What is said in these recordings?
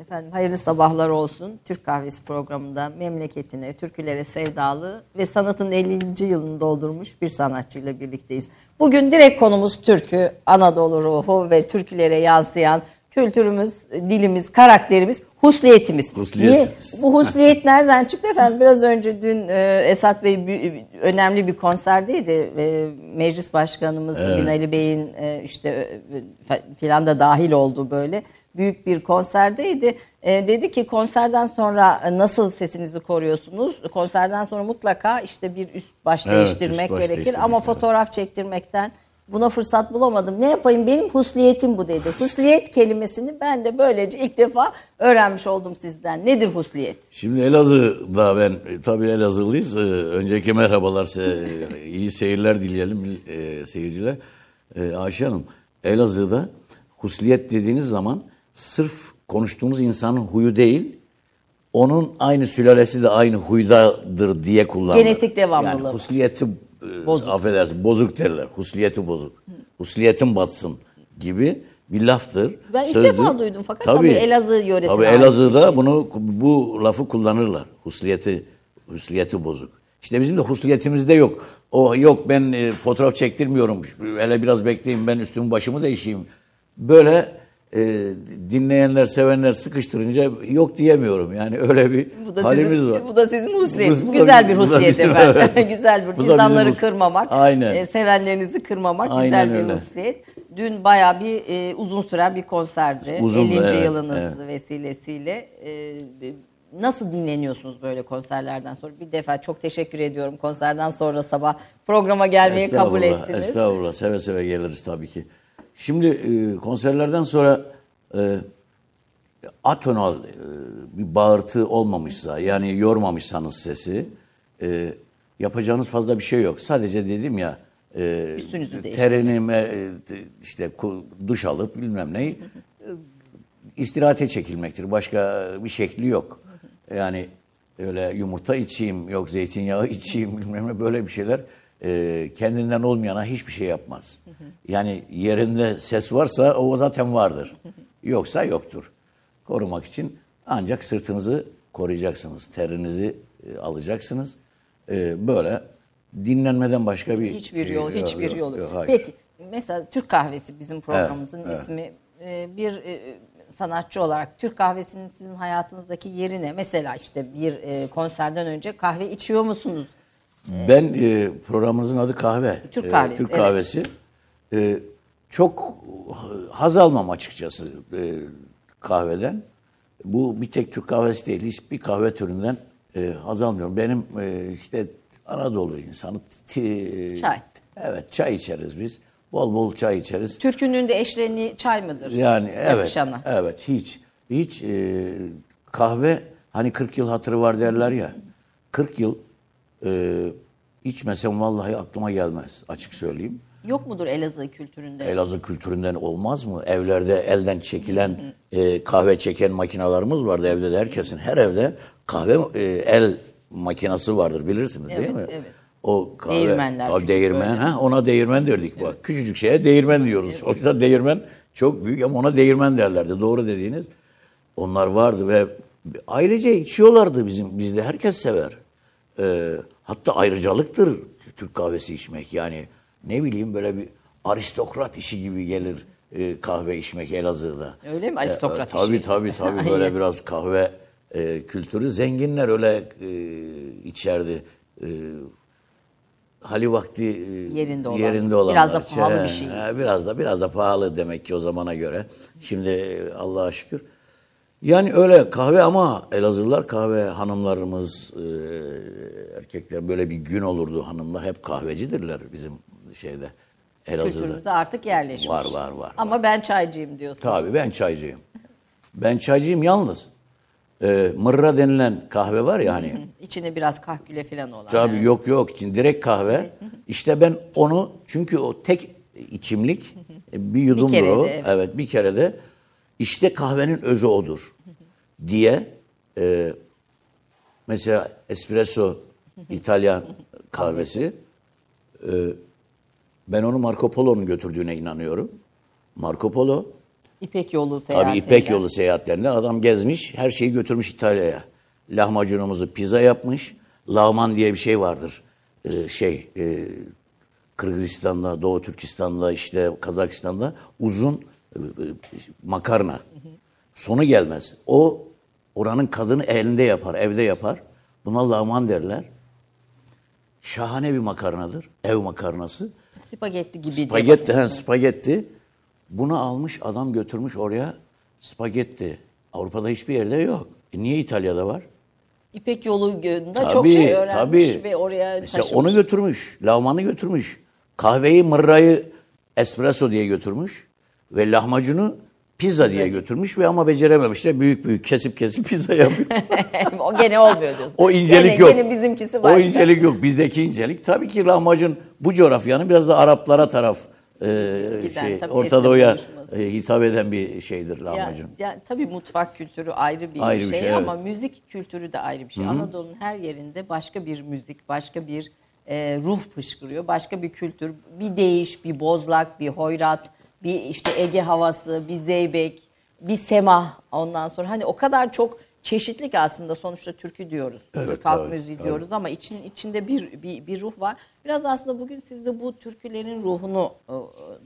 Efendim hayırlı sabahlar olsun. Türk Kahvesi programında memleketine, türkülere sevdalı ve sanatın 50. yılını doldurmuş bir sanatçıyla birlikteyiz. Bugün direkt konumuz türkü, Anadolu ruhu ve türkülere yansıyan kültürümüz, dilimiz, karakterimiz, husliyetimiz. Husliyetimiz. Niye? Bu husliyet nereden çıktı efendim? Biraz önce dün e, Esat Bey bir- önemli bir konserdeydi. E, Meclis Başkanımız Binali Bey'in e, işte e, filan da dahil olduğu böyle büyük bir konserdeydi. E, dedi ki konserden sonra e, nasıl sesinizi koruyorsunuz? Konserden sonra mutlaka işte bir üst baş Evet, değiştirmek üst baş gerekir değiştirmek, ama evet. fotoğraf çektirmekten buna fırsat bulamadım. Ne yapayım benim husliyetim bu dedi. Husliyet kelimesini ben de böylece ilk defa öğrenmiş oldum sizden. Nedir husliyet? Şimdi Elazığ'da ben e, tabii Elazığlıyız. E, Önceki merhabalar, iyi seyirler dileyelim seyirciler. Ayşe Hanım, Elazığ'da husliyet dediğiniz zaman sırf konuştuğunuz insanın huyu değil, onun aynı sülalesi de aynı huydadır diye kullanılır. Genetik devamlılığı. Yani husliyeti e, Bozuk. affedersin bozuk derler. Husliyeti bozuk. Husliyetin batsın gibi bir laftır. Ben ilk sözdür. defa duydum fakat tabii Elazığ yöresine Tabii Elazığ'da şey. bunu bu lafı kullanırlar. Husliyeti husliyeti bozuk. İşte bizim de husliyetimizde yok. O yok ben e, fotoğraf çektirmiyorum. Hele biraz bekleyin ben üstümü başımı değişeyim. Böyle e, dinleyenler, sevenler sıkıştırınca yok diyemiyorum. Yani öyle bir Bu da halimiz sizin, var. Bu da sizin husliyetiniz. Bu- Güzel bir husliyet efendim. evet. güzel bir Bu insanları kırmamak, Aynen. e, sevenlerinizi kırmamak Aynen güzel bir öyle. husliyet. Dün bayağı bir e, uzun süren bir konserdi. Uzun, 50. evet, yılınız evet. vesilesiyle. E, nasıl dinleniyorsunuz böyle konserlerden sonra? Bir defa çok teşekkür ediyorum konserden sonra sabah programa gelmeyi kabul ettiniz. Estağfurullah. Seve seve geliriz tabii ki. Şimdi e, konserlerden sonra e, atonal e, bir bağırtı olmamışsa yani yormamışsanız sesi e, yapacağınız fazla bir şey yok. Sadece dedim ya e, Üstünüzü terenime e, işte duş alıp bilmem neyi e, istirahate çekilmektir. Başka bir şekli yok. Yani öyle yumurta içeyim, yok zeytinyağı içeyim bilmem ne böyle bir şeyler e, kendinden olmayana hiçbir şey yapmaz. Yani yerinde ses varsa o zaten vardır. Yoksa yoktur. Korumak için ancak sırtınızı koruyacaksınız. Terinizi e, alacaksınız. E, böyle dinlenmeden başka bir Hiçbir şey- yol, yok, hiçbir yok, yol. yok, hayır. Peki mesela Türk kahvesi bizim programımızın evet. ismi. Ee, Bir e, sanatçı olarak Türk kahvesinin sizin hayatınızdaki yeri ne? Mesela işte bir e, konserden önce kahve içiyor musunuz? Ben e, programımızın adı kahve. Türk E, kahvesi, Türk evet. kahvesi. E, çok haz almam açıkçası e, kahveden. Bu bir tek Türk kahvesi değil. Hiçbir kahve türünden e, haz almıyorum. Benim e, işte Anadolu insanı. ti- Çay. Evet çay içeriz biz. Bol bol çay içeriz. Türkünün de eşleni çay mıdır? Yani evet. Yakışana. Evet hiç. Hiç e, kahve hani 40 yıl hatırı var derler ya. 40 yıl e, içmesem vallahi aklıma gelmez açık söyleyeyim. Yok mudur Elazığ kültüründe? Elazığ kültüründen olmaz mı? Evlerde elden çekilen e, kahve çeken makinalarımız vardı evde de herkesin. Her evde kahve e, el makinası vardır bilirsiniz değil Evet, mi? evet. O kahve, Değirmenler, o değirmen, böyle. ha, ona değirmen derdik bak. Küçücük şeye değirmen diyoruz. Oysa değirmen çok büyük ama ona değirmen derlerdi. Doğru dediğiniz. Onlar vardı ve ailece içiyorlardı bizim bizde. Herkes sever. Ee, hatta ayrıcalıktır Türk kahvesi içmek. Yani ne bileyim böyle bir aristokrat işi gibi gelir e, kahve içmek Elazığ'da. Öyle mi? Aristokrat E, tabii, işi. Tabii tabii böyle biraz kahve e, kültürü. Zenginler öyle e, içerdi. E, hali vakti e, Yerinde olan. yerinde olanlar. Biraz da pahalı bir şey. biraz da biraz da pahalı demek ki o zamana göre. Şimdi e, Allah'a şükür. Yani öyle kahve ama Elazığlılar kahve hanımlarımız e, erkekler böyle bir gün olurdu hanımlar hep kahvecidirler bizim şeyde Elazığ'da. Kültürümüze artık yerleşmiş. Var, var, var, Ama ben çaycıyım diyorsunuz. Tabii ben çaycıyım. Ben çaycıyım yalnız. E, mırra denilen kahve var ya hani. İçine biraz kahküle falan olan. Tabii evet. yok yok için direkt kahve. İşte ben onu çünkü o tek içimlik e, bir yudumdur kerede, o. evet. Evet. bir kerede. İşte kahvenin özü odur diye e, mesela espresso İtalyan kahvesi e, ben onu Marco Polo'nun götürdüğüne inanıyorum. Marco Polo İpek yolu seyahatinde. Tabii İpek yolu seyahatlerinde adam gezmiş, her şeyi götürmüş İtalya'ya. Lahmacunumuzu pizza yapmış. Lahman diye bir şey vardır. Ee, şey, e, Kırgızistan'da, Doğu Türkistan'da, işte Kazakistan'da uzun makarna. Sonu gelmez. O oranın kadını elinde yapar, evde yapar. Buna lahman derler. Şahane bir makarnadır. Ev makarnası. Spagetti gibi. Spagetti, he, spagetti. Bunu almış adam götürmüş oraya spagetti. Avrupa'da hiçbir yerde yok. E niye İtalya'da var? İpek yolunda çok şey öğrenmiş ve oraya İşte taşımış. onu götürmüş. Lavmanı götürmüş. Kahveyi, mırrayı espresso diye götürmüş. Ve lahmacunu pizza diye götürmüş ve ama becerememişler. Büyük büyük kesip kesip pizza yapıyor. o gene olmuyor diyorsun. O incelik gene, yok. Gene bizimkisi başka. O incelik yok. Bizdeki incelik. Tabii ki lahmacun bu coğrafyanın biraz da Araplara taraf e, Giden, şey, Orta Doğu'ya e, hitap eden bir şeydir Ya, lahmacun. ya, tabii mutfak kültürü ayrı bir Ayrı bir şey, şey, ama evet. müzik kültürü de ayrı bir şey. Anadolu'nun her yerinde başka bir müzik, başka bir e, ruh fışkırıyor. Başka bir kültür, bir değiş, bir bozlak, bir hoyrat, bir işte Ege havası, bir zeybek, bir semah ondan sonra. Hani o kadar çok çeşitli ki aslında sonuçta türkü diyoruz. Evet, Türk halk tabii, müziği tabii. diyoruz ama için içinde bir, bir bir ruh var. Biraz aslında bugün sizde bu türkülerin ruhunu e,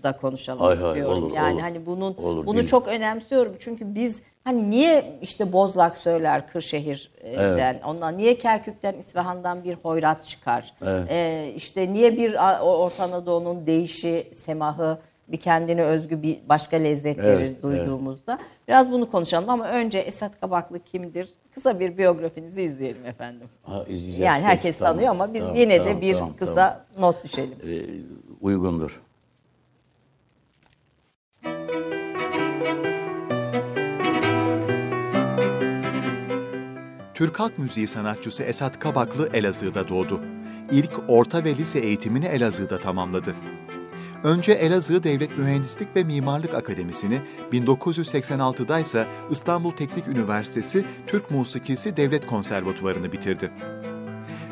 da konuşalım Hay hay, istiyorum. olur, yani olur. hani bunun Olur, bunu dil. çok önemsiyorum çünkü biz hani niye işte Bozlak söyler Kırşehir'den ondan niye Kerkük'ten İsfahan'dan bir hoyrat çıkar Ee, işte niye bir Orta Anadolu'nun değişi semahı bir kendine özgü bir başka lezzet Evet, verir duyduğumuzda biraz bunu konuşalım ama önce Esat Kabaklı kimdir kısa bir biyografinizi izleyelim efendim Ha, izleyeceğiz. yani Peki, herkes tamam, tanıyor ama biz tamam, yine tamam, de bir tamam, kısa tamam. not düşelim uygundur. Türk halk müziği sanatçısı Esat Kabaklı Elazığ'da doğdu. İlk orta ve lise eğitimini Elazığ'da tamamladı. Önce Elazığ Devlet Mühendislik ve Mimarlık Akademisi'ni, 1986'da ise İstanbul Teknik Üniversitesi Türk Musikisi Devlet Konservatuvarı'nı bitirdi.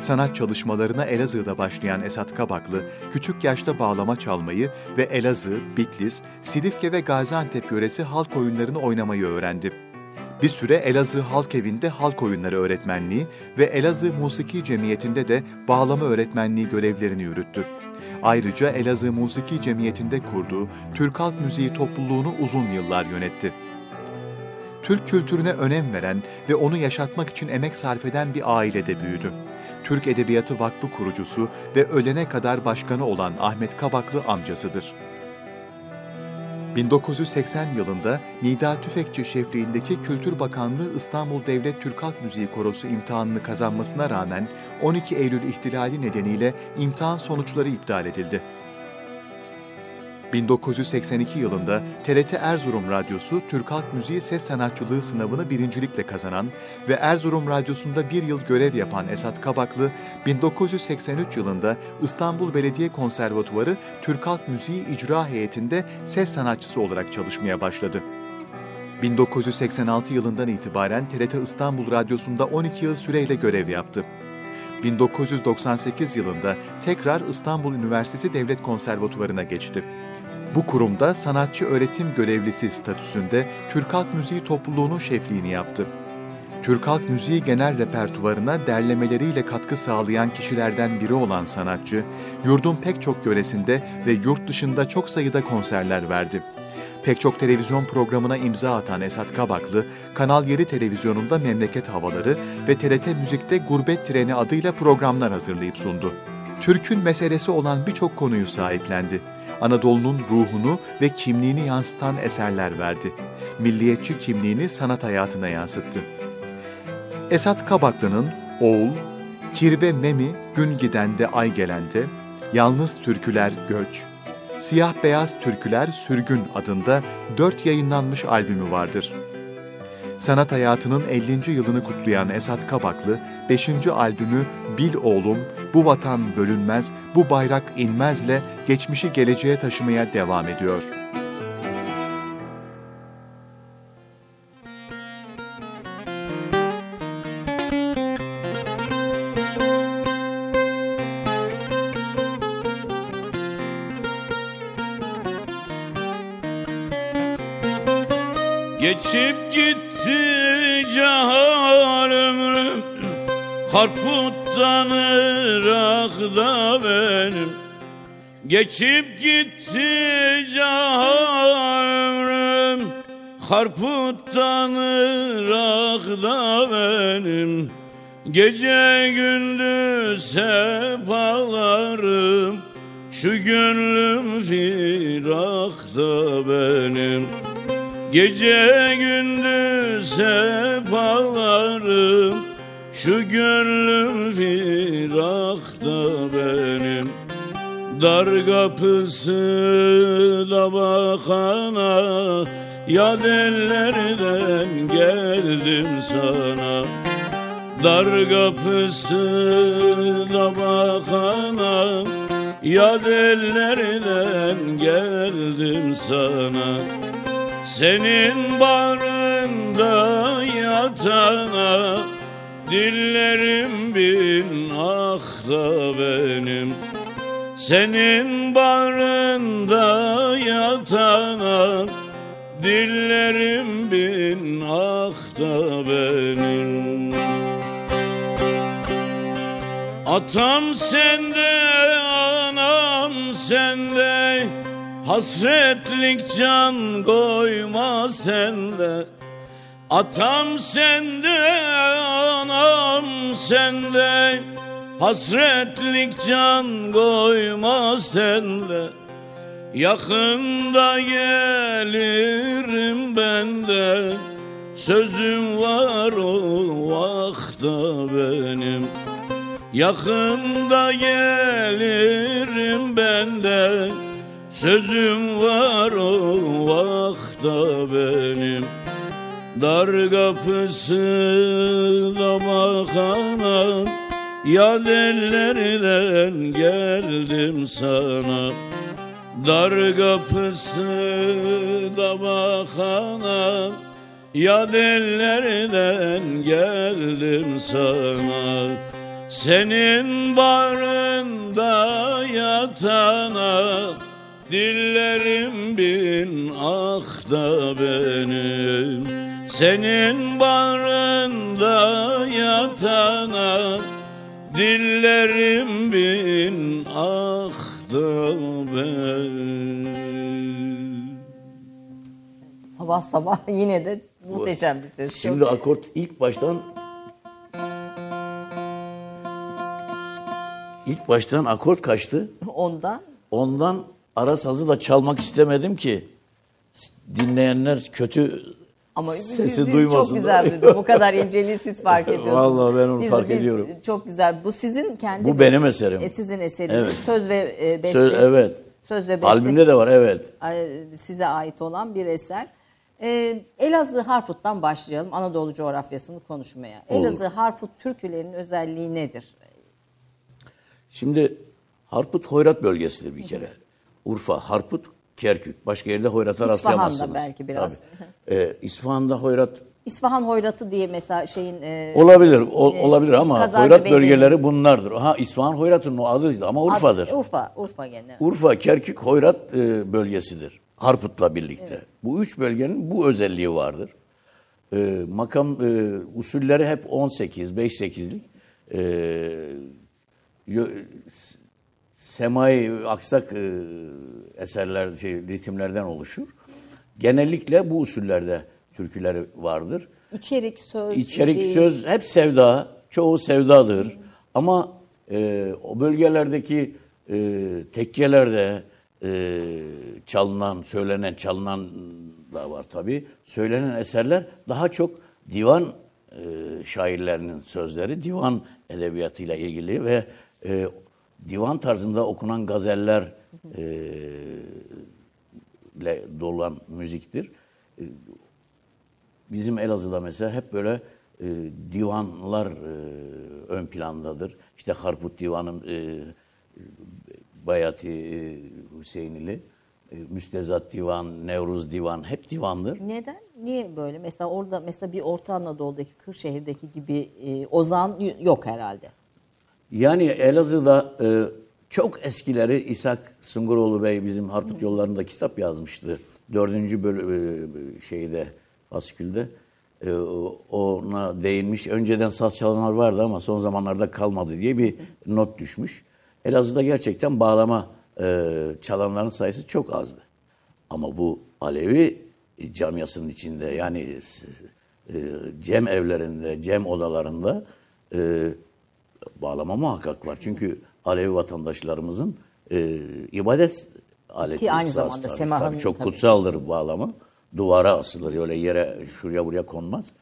Sanat çalışmalarına Elazığ'da başlayan Esat Kabaklı, küçük yaşta bağlama çalmayı ve Elazığ, Bitlis, Silifke ve Gaziantep yöresi halk oyunlarını oynamayı öğrendi. Bir süre Elazığ Halk Evi'nde halk oyunları öğretmenliği ve Elazığ Musiki Cemiyeti'nde de bağlama öğretmenliği görevlerini yürüttü. Ayrıca Elazığ Musiki Cemiyeti'nde kurduğu Türk Halk Müziği topluluğunu uzun yıllar yönetti. Türk kültürüne önem veren ve onu yaşatmak için emek sarf eden bir ailede büyüdü. Türk Edebiyatı Vakfı kurucusu ve ölene kadar başkanı olan Ahmet Kabaklı amcasıdır. 1980 yılında Nida Tüfekçi şefliğindeki Kültür Bakanlığı İstanbul Devlet Türk Halk Müziği Korosu imtihanını kazanmasına rağmen 12 Eylül ihtilali nedeniyle imtihan sonuçları iptal edildi. 1982 yılında TRT Erzurum Radyosu Türk Halk Müziği Ses Sanatçılığı sınavını birincilikle kazanan ve Erzurum Radyosu'nda bir yıl görev yapan Esat Kabaklı, 1983 yılında İstanbul Belediye Konservatuvarı Türk Halk Müziği İcra Heyeti'nde ses sanatçısı olarak çalışmaya başladı. 1986 yılından itibaren TRT İstanbul Radyosu'nda 12 yıl süreyle görev yaptı. 1998 yılında tekrar İstanbul Üniversitesi Devlet Konservatuvarı'na geçti. Bu kurumda sanatçı öğretim görevlisi statüsünde Türk Halk Müziği topluluğunun şefliğini yaptı. Türk Halk Müziği genel repertuvarına derlemeleriyle katkı sağlayan kişilerden biri olan sanatçı, yurdun pek çok yöresinde ve yurt dışında çok sayıda konserler verdi. Pek çok televizyon programına imza atan Esat Kabaklı, Kanal 7 televizyonunda Memleket Havaları ve TRT Müzik'te Gurbet Treni adıyla programlar hazırlayıp sundu. Türk'ün meselesi olan birçok konuyu sahiplendi. Anadolu'nun ruhunu ve kimliğini yansıtan eserler verdi. Milliyetçi kimliğini sanat hayatına yansıttı. Esat Kabaklı'nın Oğul, Kirve Memi, Gün Gidende Ay Gelende, Yalnız Türküler Göç, Siyah Beyaz Türküler Sürgün adında dört yayınlanmış albümü vardır. Sanat hayatının 50. yılını kutlayan Esat Kabaklı, 5. albümü Bil Oğlum, Bu Vatan Bölünmez, Bu Bayrak İnmez'le geçmişi geleceğe taşımaya devam ediyor. Geçip gitti ömrüm Harputtan Irak'da benim. Gece gündüz hep ağlarım Şu gönlüm firakta benim. Gece gündüz hep ağlarım Şu gönlüm firakta benim Dar kapısı da bakana Yad ellerden geldim sana. Dar kapısı da bakana Yad ellerden geldim sana. Senin barında yatana Dillerim bin ah da benim Senin barında yatana Dillerim bin ah da benim. Atam sende, anam sende Hasretlik can koymaz sende. Atam sende, anam sende Hasretlik can koymaz sende Yakında gelirim ben de. Sözüm var o vakta benim. Yakında gelirim ben de. Sözüm var o vakta benim. Dar kapısı da bakana Yad ellerden geldim sana Dar kapısı da bakana Yad ellerden geldim sana Senin barında yatana Dillerim bin ah da benim. Senin barında yatana Dillerim bin ah da benim Sabah sabah yine de muhteşem bir ses. Şimdi Çok- akort ilk baştan ilk baştan akort kaçtı. ondan Ondan ara sazı da çalmak istemedim ki dinleyenler kötü ama sesi biz- biz duymasın. Çok güzel duydum. Bu kadar inceliği siz fark ediyorsunuz. Vallahi ben onu fark ediyorum. Çok güzel. Bu sizin kendi Bu benim eserim. E, sizin eseriniz. Evet. Söz ve e, beste. Söz, evet. Söz ve beste. Albümde de var evet. size ait olan bir eser. E, Elazığ Harput'tan başlayalım Anadolu coğrafyasını konuşmaya. Olur. Elazığ Harput türkülerinin özelliği nedir? Şimdi Harput Hoyrat bölgesidir bir kere. Urfa, Harput, Kerkük. Başka yerde Hoyrat'a İsfahan'da rastlayamazsınız. belki biraz. Tabii. Ee, İsfahan'da Hoyrat İsfahan Hoyratı diye mesela şeyin e, olabilir, o- olabilir ama Hoyrat Beyliği. bölgeleri bunlardır. Ha İsfahan Hoyrat'ın o adıydı ama Urfa'dır. Ad- Urfa, Urfa gene. Urfa, Kerkük, Hoyrat e, bölgesidir. Harput'la birlikte. Bu üç bölgenin bu özelliği vardır. E, makam e, usulleri hep 18, 5-8'lik. E, semai, aksak e, eserler, şey, ritimlerden oluşur. Genellikle bu usullerde türküleri vardır. İçerik, söz, İçerik, değil. söz hep sevda. Çoğu sevdadır. Ama e, o bölgelerdeki e, tekkelerde e, çalınan, söylenen, çalınan da var tabii. Söylenen eserler daha çok divan e, şairlerinin sözleri, divan edebiyatıyla ilgili ve e, divan tarzında okunan gazeller e, dolan müziktir. E, Bizim Elazığ'da mesela hep böyle e, divanlar e, ön plandadır. İşte Harput Divanı, e, Bayati e, Hüseyinili, e, Müstezat Divan, Nevruz Divan hep divandır. Neden? Niye böyle? Mesela orada mesela bir Orta Anadolu'daki Kırşehir'deki gibi e, ozan yok herhalde. Yani Elazığ'da e, çok eskileri İshak Sunguroğlu Bey bizim Harput yollarında kitap yazmıştı. Dördüncü bölü, e, şeyde fasikülde. E, ona değinmiş. Önceden saz çalanlar vardı ama son zamanlarda kalmadı diye bir not düşmüş. Elazığ'da gerçekten bağlama e, çalanların sayısı çok azdı. Ama bu Alevi camiasının içinde yani e, cem evlerinde, cem odalarında e, bağlama muhakkak var. Çünkü Alevi vatandaşlarımızın e, ibadet aleti. Ki aynı zamanda tabii. semahın Tabii çok tabii. kutsaldır bağlama. Duvara asılır öyle yere şuraya buraya konmaz.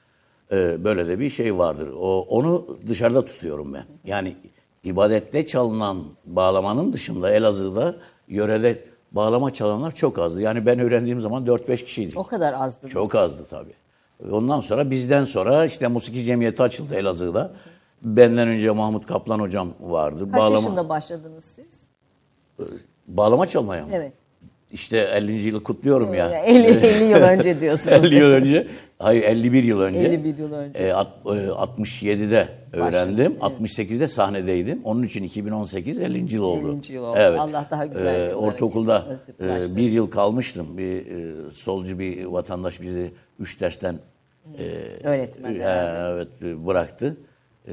E, böyle de bir şey vardır. O onu dışarıda tutuyorum ben. Yani ibadette çalınan bağlamanın dışında Elazığ'da yörede bağlama çalanlar çok azdı. Yani ben öğrendiğim zaman 4-5 kişiydik. O kadar azdı. Çok azdı tabii. Ondan sonra bizden sonra işte musiki cemiyeti açıldı Elazığ'da. Benden önce Mahmut Kaplan hocam vardı. Kaç yaşında başladınız siz? bağlama çalmaya mı? Evet. İşte 50. yılı kutluyorum ya. 50, 50 yıl önce diyorsunuz. 50 yıl önce. Hayır 51 yıl önce. 51 yıl önce. E, at- e, 67'de öğrendim. 68'de sahnedeydim. Onun için 2018 50. yıl oldu. 50. yıl oldu. Allah daha güzel yıllara ortaokulda e, bir yıl kalmıştım. Bir e, solcu bir vatandaş bizi 3 dersten Öğretmen. e, herhalde. evet e, bıraktı. E,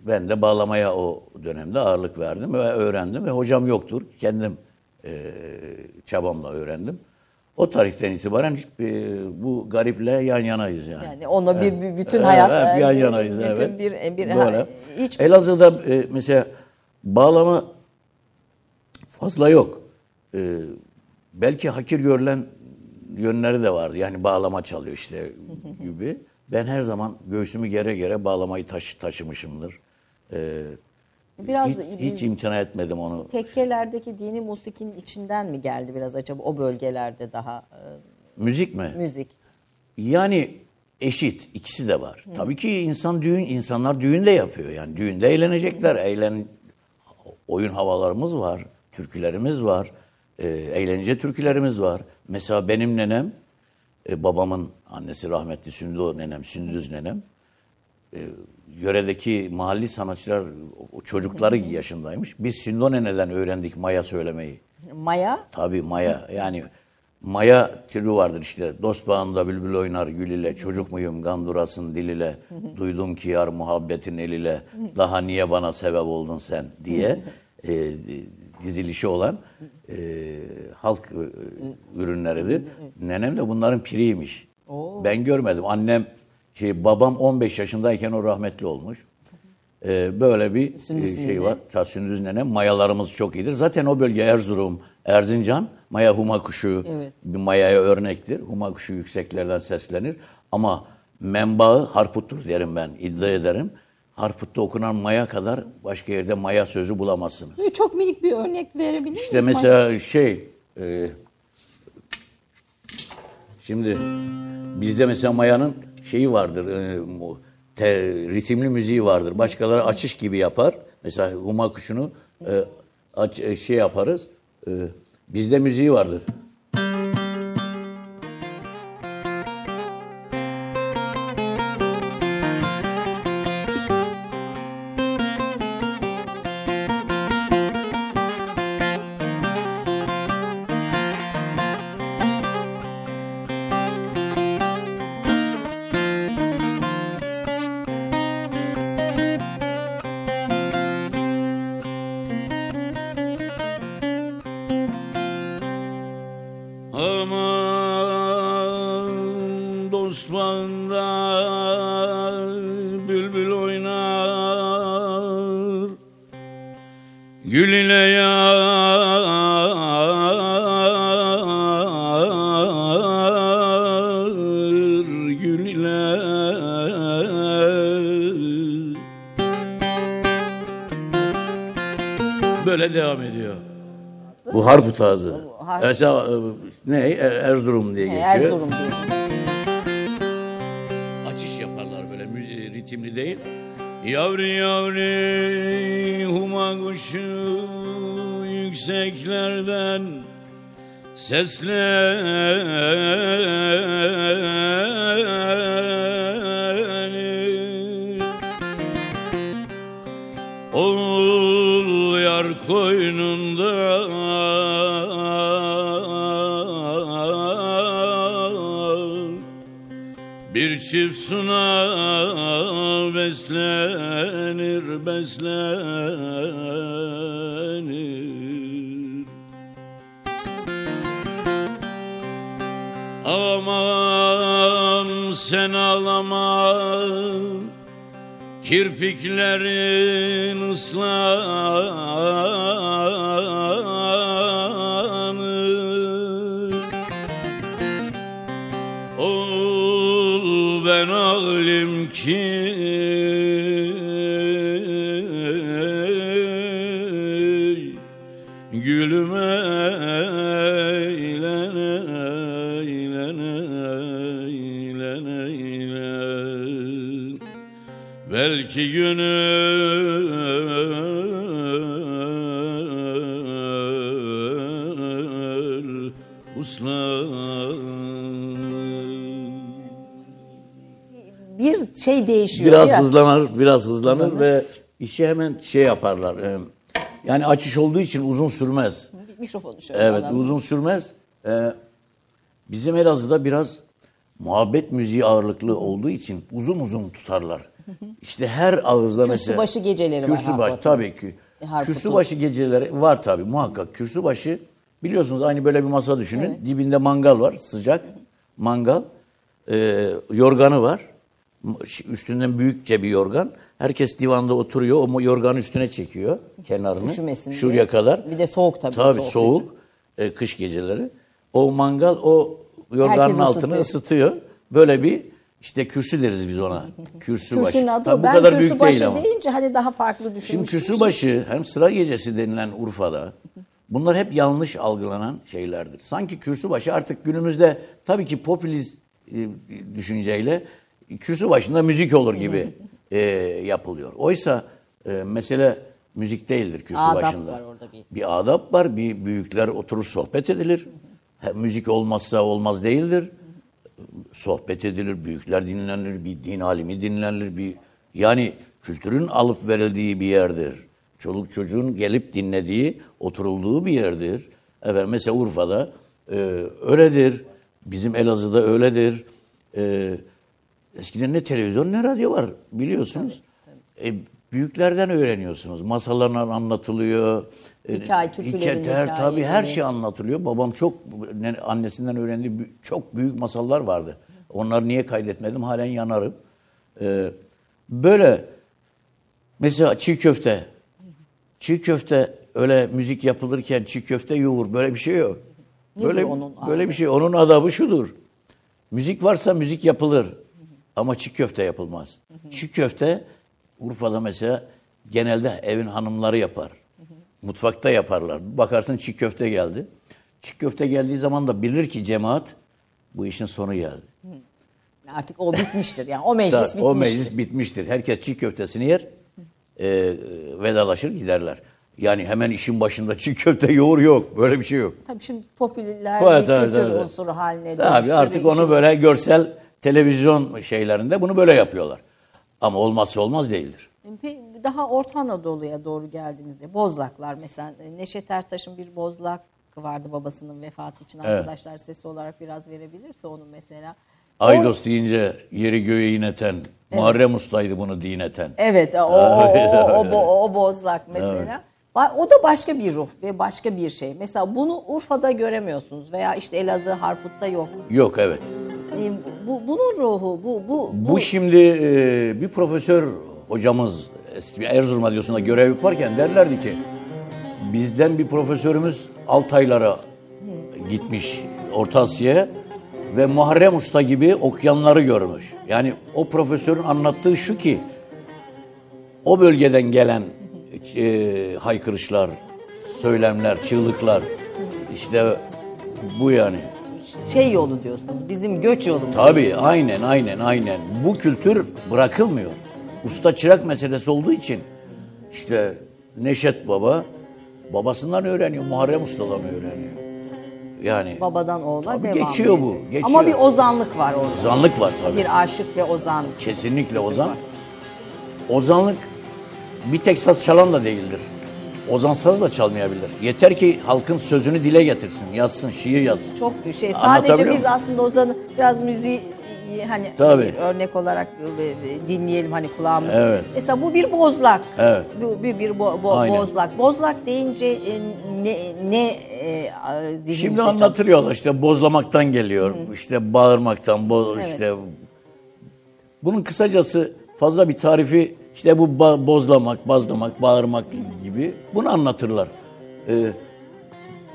ben de bağlamaya o dönemde ağırlık verdim ve öğrendim ve hocam yoktur. Kendim e, çabamla öğrendim. O tarihten itibaren hiç, e, bu gariple yan yanayız yani. Yani onunla bir, bir bütün Evet, hayat. hep yan yanayız. Bütün evet. bir, bir Böyle. hiç Elazığ'da e, mesela bağlama fazla yok. E, belki hakir görülen yönleri de vardı. Yani bağlama çalıyor işte gibi. Ben her zaman göğsümü gere gere bağlamayı taşı, taşımışımdır. E, biraz hiç, hiç imtina etmedim onu. tekkelerdeki dini musikinin içinden mi geldi biraz acaba o bölgelerde daha e, Müzik mi? müzik? Yani eşit ikisi de var. Tabii ki insan düğün insanlar düğün de yapıyor. Yani düğünde eğlenecekler. Eğlen oyun havalarımız var, türkülerimiz var. e, eğlence türkülerimiz var. Mesela benim nenem e, babamın annesi rahmetli Sündü nenem, Sündüz nenem e, yöredeki mahalli sanatçılar o çocukları yaşındaymış. Biz Sündü neneden öğrendik maya söylemeyi. Maya Tabii maya yani maya türü vardır işte. Dost bağında bülbül oynar gül ile çocuk muyum gandurasın dil ile duydum ki yar muhabbetin el ile daha niye bana sebep oldun sen diye e, dizilişi olan e, halk e, ürünleridir. Nenem de bunların piriymiş. Ben görmedim. Annem şey babam 15 yaşındayken o rahmetli olmuş. Ee, böyle bir Sündüz e, şey nene. var. Ta Sündüz nene. Mayalarımız çok iyidir. Zaten o bölge Erzurum, Erzincan, maya huma kuşu Evet. bir mayaya örnektir. Huma kuşu yükseklerden seslenir. Ama menbaı Harput'tur derim ben, iddia ederim. Harput'ta okunan maya kadar başka yerde maya sözü bulamazsınız. Çok minik bir örnek verebilir misiniz? İşte mesela şey, e, şimdi bizde mesela Maya'nın şeyi vardır, e, te, ritimli müziği vardır. Başkaları açış gibi yapar. Mesela huma kuşunu e, aç, e, şey yaparız. Bizde müziği vardır. Harp- Mesela e, ne? E, Erzurum diye geçiyor. Erzurum diye. Açış yaparlar böyle müzi- ritimli değil. Yavru yavru huma kuşu yükseklerden seslenir Oğul yar koynunda içip suna beslenir beslenir. Aman sen ağlama Kirpiklerin ıslanır şey değişiyor. Biraz hızlanır, biraz hızlanır ve işi hemen şey yaparlar. e, Yani açış olduğu için uzun sürmez. Mikrofonu şöyle Evet, alalım. uzun sürmez. Ee, bizim Elazığ'da biraz muhabbet müziği ağırlıklı olduğu için uzun uzun tutarlar. İşte her ağızda mesela... başı geceleri var Kürsübaşı tabii ki. E, Harput'un. Kürsübaşı geceleri var tabii muhakkak. Kürsübaşı biliyorsunuz aynı böyle bir masa düşünün. Dibinde mangal var sıcak mangal. Ee, yorganı var. Üstünden büyükçe bir yorgan. Herkes divanda oturuyor. O yorganı üstüne çekiyor kenarını. Üşümesin Şuraya diye. kadar. Bir de soğuk tabii, Tabii soğuk soğuk. e, kış geceleri. O mangal o yorganın Herkes altını ısıtıyor. ısıtıyor. Böyle bir işte kürsü deriz biz ona. Kürsü başı. Kürsünün adı Tabii o. bu Ben kadar kürsü büyük başı değil ama. deyince hani daha farklı Şimdi düşünmüştüm. kürsü başı hem sıra gecesi denilen Urfa'da bunlar hep yanlış algılanan şeylerdir. Sanki kürsü başı artık günümüzde tabii ki popülist e, düşünceyle kürsü başında müzik olur gibi e, yapılıyor. Oysa e, mesele müzik değildir kürsü Adap başında. var orada bir. Bir adap var, bir büyükler oturur sohbet edilir. Hem müzik olmazsa olmaz değildir. Sohbet edilir, büyükler dinlenir, bir din alimi dinlenir, bir yani kültürün alıp verildiği bir yerdir. Çoluk çocuğun gelip dinlediği, oturulduğu bir yerdir. Efendim mesela Urfa'da e, öyledir. Bizim Elazığ'da öyledir. E, eskiden ne televizyon ne radyo var biliyorsunuz. E, büyüklerden öğreniyorsunuz. Masallarla anlatılıyor. E, Hikaye, türkülerin hikaye- Tabii her hikayeleri. şey anlatılıyor. Babam çok ne- annesinden öğrendiği çok büyük masallar vardı. Onları niye kaydetmedim? Halen yanarım. E, böyle mesela çiğ köfte. Çiğ köfte öyle müzik yapılırken çiğ köfte yoğur. Böyle bir şey yok. Nedir böyle onun böyle bir şey. Onun adabı şudur. Müzik varsa müzik yapılır. Ama çiğ köfte yapılmaz. Çiğ köfte Urfa'da mesela genelde evin hanımları yapar. Mutfakta yaparlar. Bakarsın çiğ köfte geldi. Çiğ köfte geldiği zaman da bilir ki cemaat bu işin sonu geldi. Artık o bitmiştir yani. O meclis bitmiştir. o meclis bitmiştir. Herkes çiğ köftesini yer, e, vedalaşır giderler. Yani hemen işin başında çiğ köfte yoğur yok. Böyle bir şey yok. Tabii şimdi popüler Tabii, bir tabii, kültür tabii. unsuru haline Tabii dönüştü artık ve onu böyle görsel televizyon şeylerinde bunu böyle yapıyorlar. Ama olmazsa olmaz değildir. Pe- Daha Orta Anadolu'ya doğru geldiğimizde Bozlaklar mesela e, Neşet Ertaş'ın bir Bozlak vardı babasının vefatı için Evet. arkadaşlar sesi olarak biraz verebilirse onu mesela. O- Aydos deyince yeri göğe ineten, Muharrem Usta'ydı bunu dineten. Evet o, o, o, o, o, o Bozlak mesela. Ba- O da başka bir ruh ve başka bir şey. Mesela bunu Urfa'da göremiyorsunuz veya işte Elazığ, Harput'ta yok. Yok evet. E, Bu, bunun ruhu, bu, bu, Bu şimdi e, bir profesör hocamız eski Erzurum Radyosu'nda görev yaparken derlerdi ki bizden bir profesörümüz Altaylara gitmiş Orta Asya'ya ve Muharrem Usta gibi okyanları görmüş. Yani o profesörün anlattığı şu ki o bölgeden gelen e, haykırışlar, söylemler, çığlıklar işte bu yani. Şey yolu diyorsunuz. Bizim göç yolumuz. Tabii aynen aynen aynen. Bu kültür bırakılmıyor. Usta çırak meselesi olduğu için işte Neşet Baba babasından öğreniyor, Muharrem Usta'dan öğreniyor. Yani Babadan oğula Tabii devam geçiyor ediyor. bu, geçiyor. Ama bir ozanlık var orada. ozanlık var tabii. Bir aşık ve ozan. Kesinlikle ozan. Ozanlık bir tek saz çalan da değildir. Ozan saz da çalmayabilir. Yeter ki halkın sözünü dile getirsin, yazsın, şiir yazsın. Çok bir şey. Sadece Anlatabiliyor biz muyum? aslında ozanı biraz müziği hani Tabii. bir örnek olarak dinleyelim hani kulağımız. Evet. Mesela bu bir bozlak. Evet. Bu bir, bir bo- bo- Aynen. bozlak. Bozlak deyince e, ne ne e, zihnimize Şimdi çok- anlatılıyorlar işte bozlamaktan geliyor. işte bağırmaktan, bo işte bunun kısacası fazla bir tarifi işte bu bozlamak, bazlamak, bağırmak gibi bunu anlatırlar. Ee,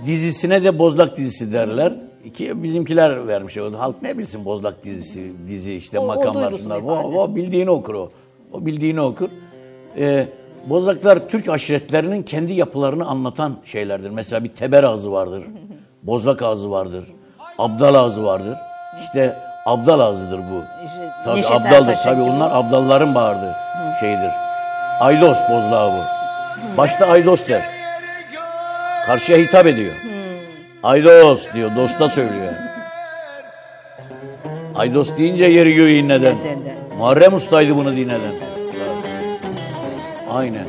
dizisine de bozlak dizisi derler. İki bizimkiler vermiş. O halk ne bilsin bozlak dizisi, dizi işte O- o makamlar şunlar. ifade. O, o bildiğini okur o. O bildiğini okur. Ee, bozlaklar Türk aşiretlerinin kendi yapılarını anlatan şeylerdir. Mesela bir teber ağzı vardır. Bozlak ağzı vardır. Abdal ağzı vardır. İşte abdal ağzıdır bu. Tabii Neşet abdaldır. Tabii bu. onlar abdalların bağırdığı şeydir. Aydos bozlağı bu. Başta Aydos der. Karşıya hitap ediyor. Aydos diyor. Dosta söylüyor. Aydos deyince yeri göğü inleden. Muharrem Usta'ydı bunu dinleden. Aynen.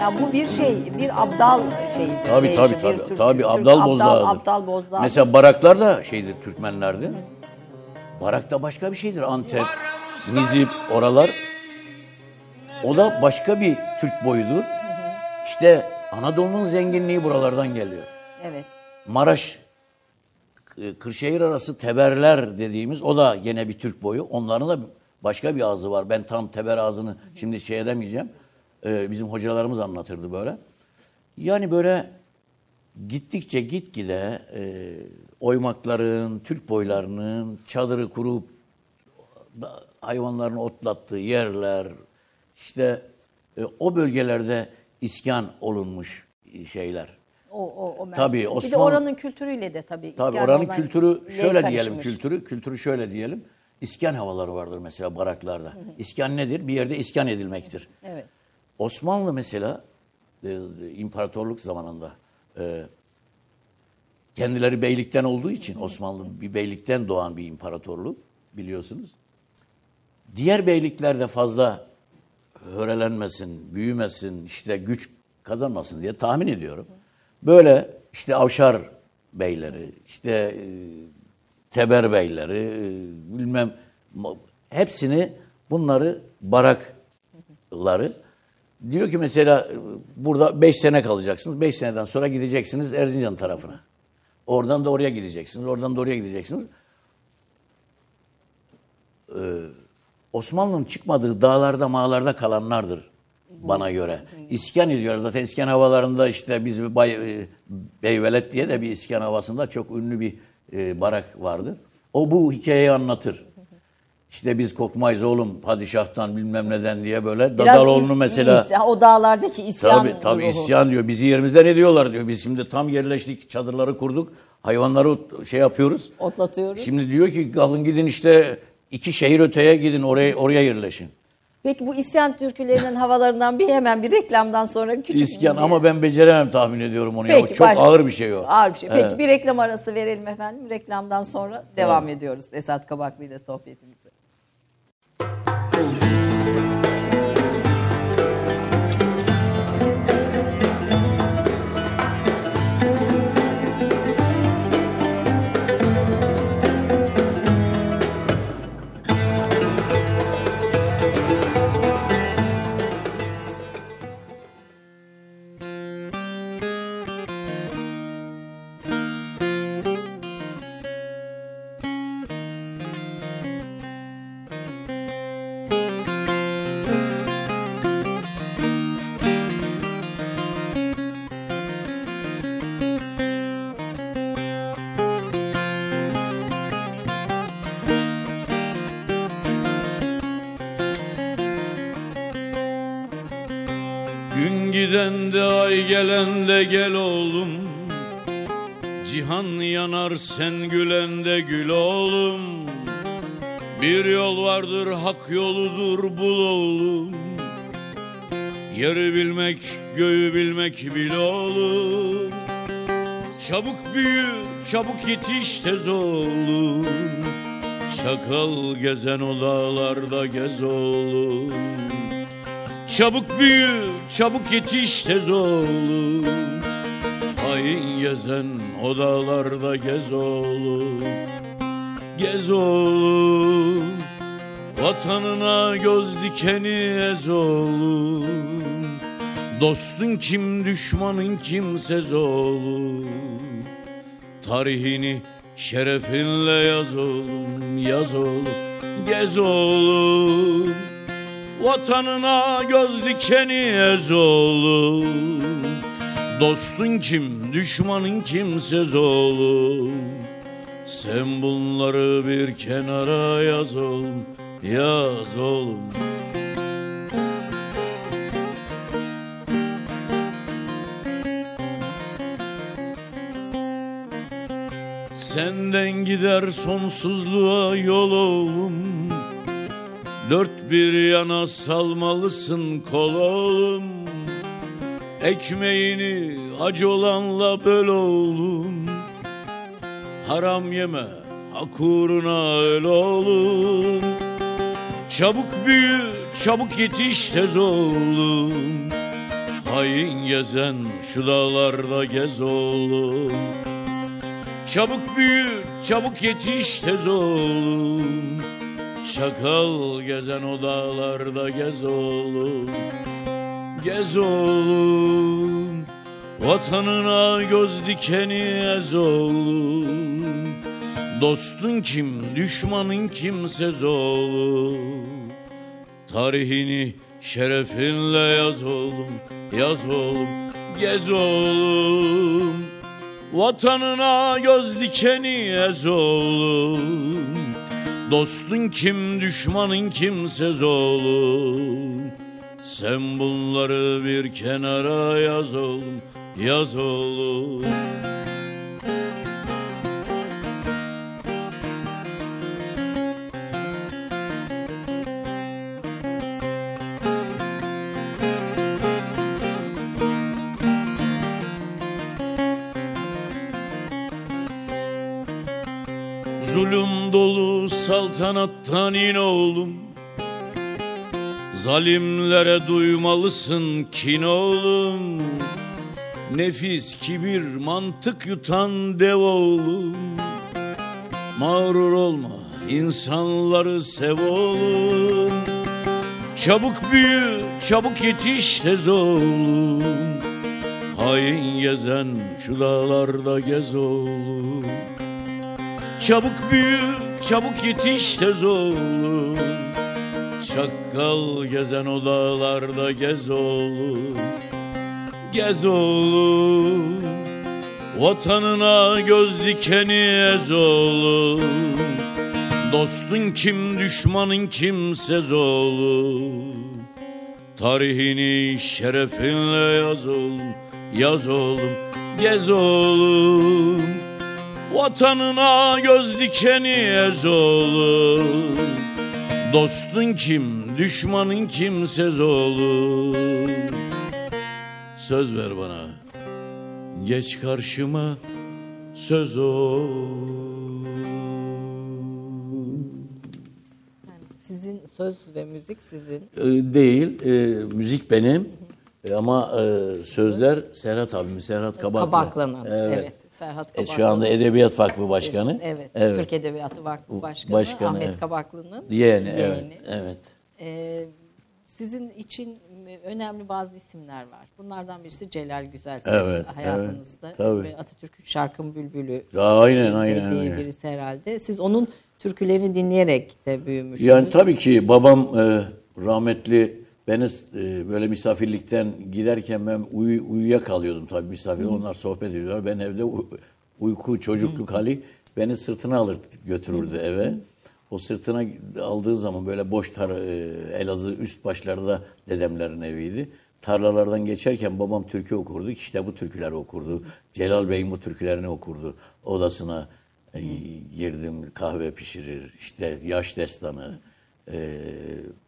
Ya bu bir şey, bir abdal şeyidir. Tabii tabii bir tabii. Tabii Türk abdal bozdağıdır. Abdal bozdağı. Mesela baraklar da şeydir Türkmenlerde. Barak da başka bir şeydir. Antep, Nizip, oralar. O da başka bir Türk boyudur. İşte Anadolu'nun zenginliği buralardan geliyor. Evet. Maraş, K- Kırşehir arası teberler dediğimiz o da gene bir Türk boyu. Onların da başka bir ağzı var. Ben tam teber ağzını şimdi şey edemeyeceğim. Ee, bizim hocalarımız anlatırdı böyle. Yani böyle gittikçe gitgide e, oymakların, Türk boylarının çadırı kurup da- hayvanların otlattığı yerler, işte e, o bölgelerde iskan olunmuş şeyler. O, o, o Tabii, Bir de Osmanlı- oranın kültürüyle de tabii. Tabii oranın kültürü le şöyle karışmış. diyelim kültürü kültürü şöyle diyelim. İskan havaları vardır mesela baraklarda. İskan nedir? Bir yerde iskan edilmektir. Evet. Osmanlı mesela e, imparatorluk zamanında e, kendileri beylikten olduğu için Osmanlı bir beylikten doğan bir imparatorluk biliyorsunuz. Diğer beyliklerde fazla hörelenmesin, büyümesin, işte güç kazanmasın diye tahmin ediyorum. Böyle işte Avşar beyleri, işte e, Teber beyleri, e, bilmem hepsini bunları barakları diyor ki mesela burada 5 sene kalacaksınız. 5 seneden sonra gideceksiniz Erzincan tarafına. Oradan da oraya gideceksiniz. Oradan da oraya gideceksiniz. Osmanlı'nın çıkmadığı dağlarda mağlarda kalanlardır bana göre. İskan ediyorlar. Zaten iskan havalarında işte biz Bay, e, Beyvelet diye de bir iskan havasında çok ünlü bir e, barak vardır. O bu hikayeyi anlatır. İşte biz kokmayız oğlum padişahtan bilmem neden diye böyle. Dadaloğlu'nu mesela... is- o dağlardaki isyan Tabii tabii ruhu. isyan diyor. Bizi yerimizden ediyorlar diyor. Biz şimdi tam yerleştik, çadırları kurduk. Hayvanları şey yapıyoruz. Otlatıyoruz. Şimdi diyor ki kalın gidin işte iki şehir öteye gidin oraya oraya yerleşin. Peki bu isyan türkülerinin havalarından bir hemen bir reklamdan sonra küçük İsyan bir- ama ben beceremem tahmin ediyorum onu. ya. O Peki, çok baş- ağır bir şey o. Ağır bir şey. Peki Evet. bir reklam arası verelim efendim. Reklamdan sonra devam ediyoruz Esat Kabaklı ile sohbetimize. Gün gelen de gel oğlum. Cihan yanar sen gülen de gül oğlum. Bir yol vardır hak yoludur bul oğlum. Yeri bilmek göğü bilmek bil oğlum. Çabuk büyü çabuk yetiş tez oğlum. Çakal gezen o dağlarda gez oğlum Çabuk büyü, çabuk yetiş tez oğlum. Hain gezen o dağlarda gez oğlum. Gez oğlum. Vatanına göz dikeni ez oğlum. Dostun kim düşmanın kimsez oğlum. Tarihini şerefinle yaz oğlum Yaz oğlum gez oğlum Vatanına göz dikeni ez oğlum Dostun kim düşmanın kimsez oğlum Sen bunları bir kenara yaz oğlum Yaz oğlum. Senden gider sonsuzluğa yol oğlum Dört bir yana salmalısın kol oğlum Ekmeğini acı olanla böl oğlum. Haram yeme hak uğruna öl oğlum. Çabuk büyü çabuk yetiş tez oğlum. Hain gezen şu dağlarda gez oğlum. Çabuk büyü, çabuk yetiş tez oğlum Çakal gezen o dağlarda gez oğlum Gez oğlum. Vatanına göz dikeni ez oğlum. Dostun kim, düşmanın kimsez oğlum. Tarihini şerefinle yaz oğlum Yaz oğlum, gez oğlum. Vatanına göz dikeni ez oğlum Dostun kim düşmanın kimsez oğlum? Sen bunları bir kenara yaz oğlum Yaz oğlum. Zulüm dolu saltanattan in oğlum. Zalimlere duymalısın kin oğlum. Nefis kibir mantık yutan dev oğlum. Mağrur olma insanları sev oğlum. Çabuk büyü çabuk yetiş tez oğlum Hain gezen şu dağlarda gez oğlum Çabuk büyü, çabuk yetiş tez oğlum Çakkal gezen o dağlarda gez oğlum Gez oğlum Vatanına göz dikeni ez oğlum Dostun kim, düşmanın kimsez oğlum Tarihini şerefinle yaz oğlum Yaz oğlum, gez oğlum Vatanına göz dikeni ez oğlum Dostun kim, düşmanın kimsez oğlum Söz ver bana Geç karşıma söz ol Sizin söz ve müzik sizin. Ee, değil, e, müzik benim E, ama e, sözler Serhat abim, Serhat Kabaklı. Kabaklı'nın. Evet. Evet. Serhat E, Kabaklı. şu anda Edebiyat Vakfı Başkanı. Evet. Evet. Türk Edebiyatı Vakfı Başkanı, Başkanı, Ahmet evet. Kabaklı'nın Yeğeni, yeğeni. evet, evet. Ee, sizin için önemli bazı isimler var. Bunlardan birisi Celal Güzelses Evet, hayatınızda. evet, tabii. Atatürk'ün Şarkın Bülbülü Aynen, aynen, dediği aynen. birisi herhalde. Siz onun türkülerini dinleyerek de büyümüşsünüz. Yani tabii ki babam e, rahmetli beni e, böyle misafirlikten giderken ben uyu, uyuyakalıyordum tabii misafir. Onlar sohbet ediyorlar. Ben evde uyku çocukluk hali beni sırtına alır götürürdü eve. O sırtına aldığı zaman böyle boş tar e, Elazığ üst başlarda dedemlerin eviydi. Tarlalardan geçerken babam türkü okurdu. İşte bu türküleri okurdu. Celal Bey'in bu türkülerini okurdu. Odasına e, girdim kahve pişirir. İşte yaş destanı. E,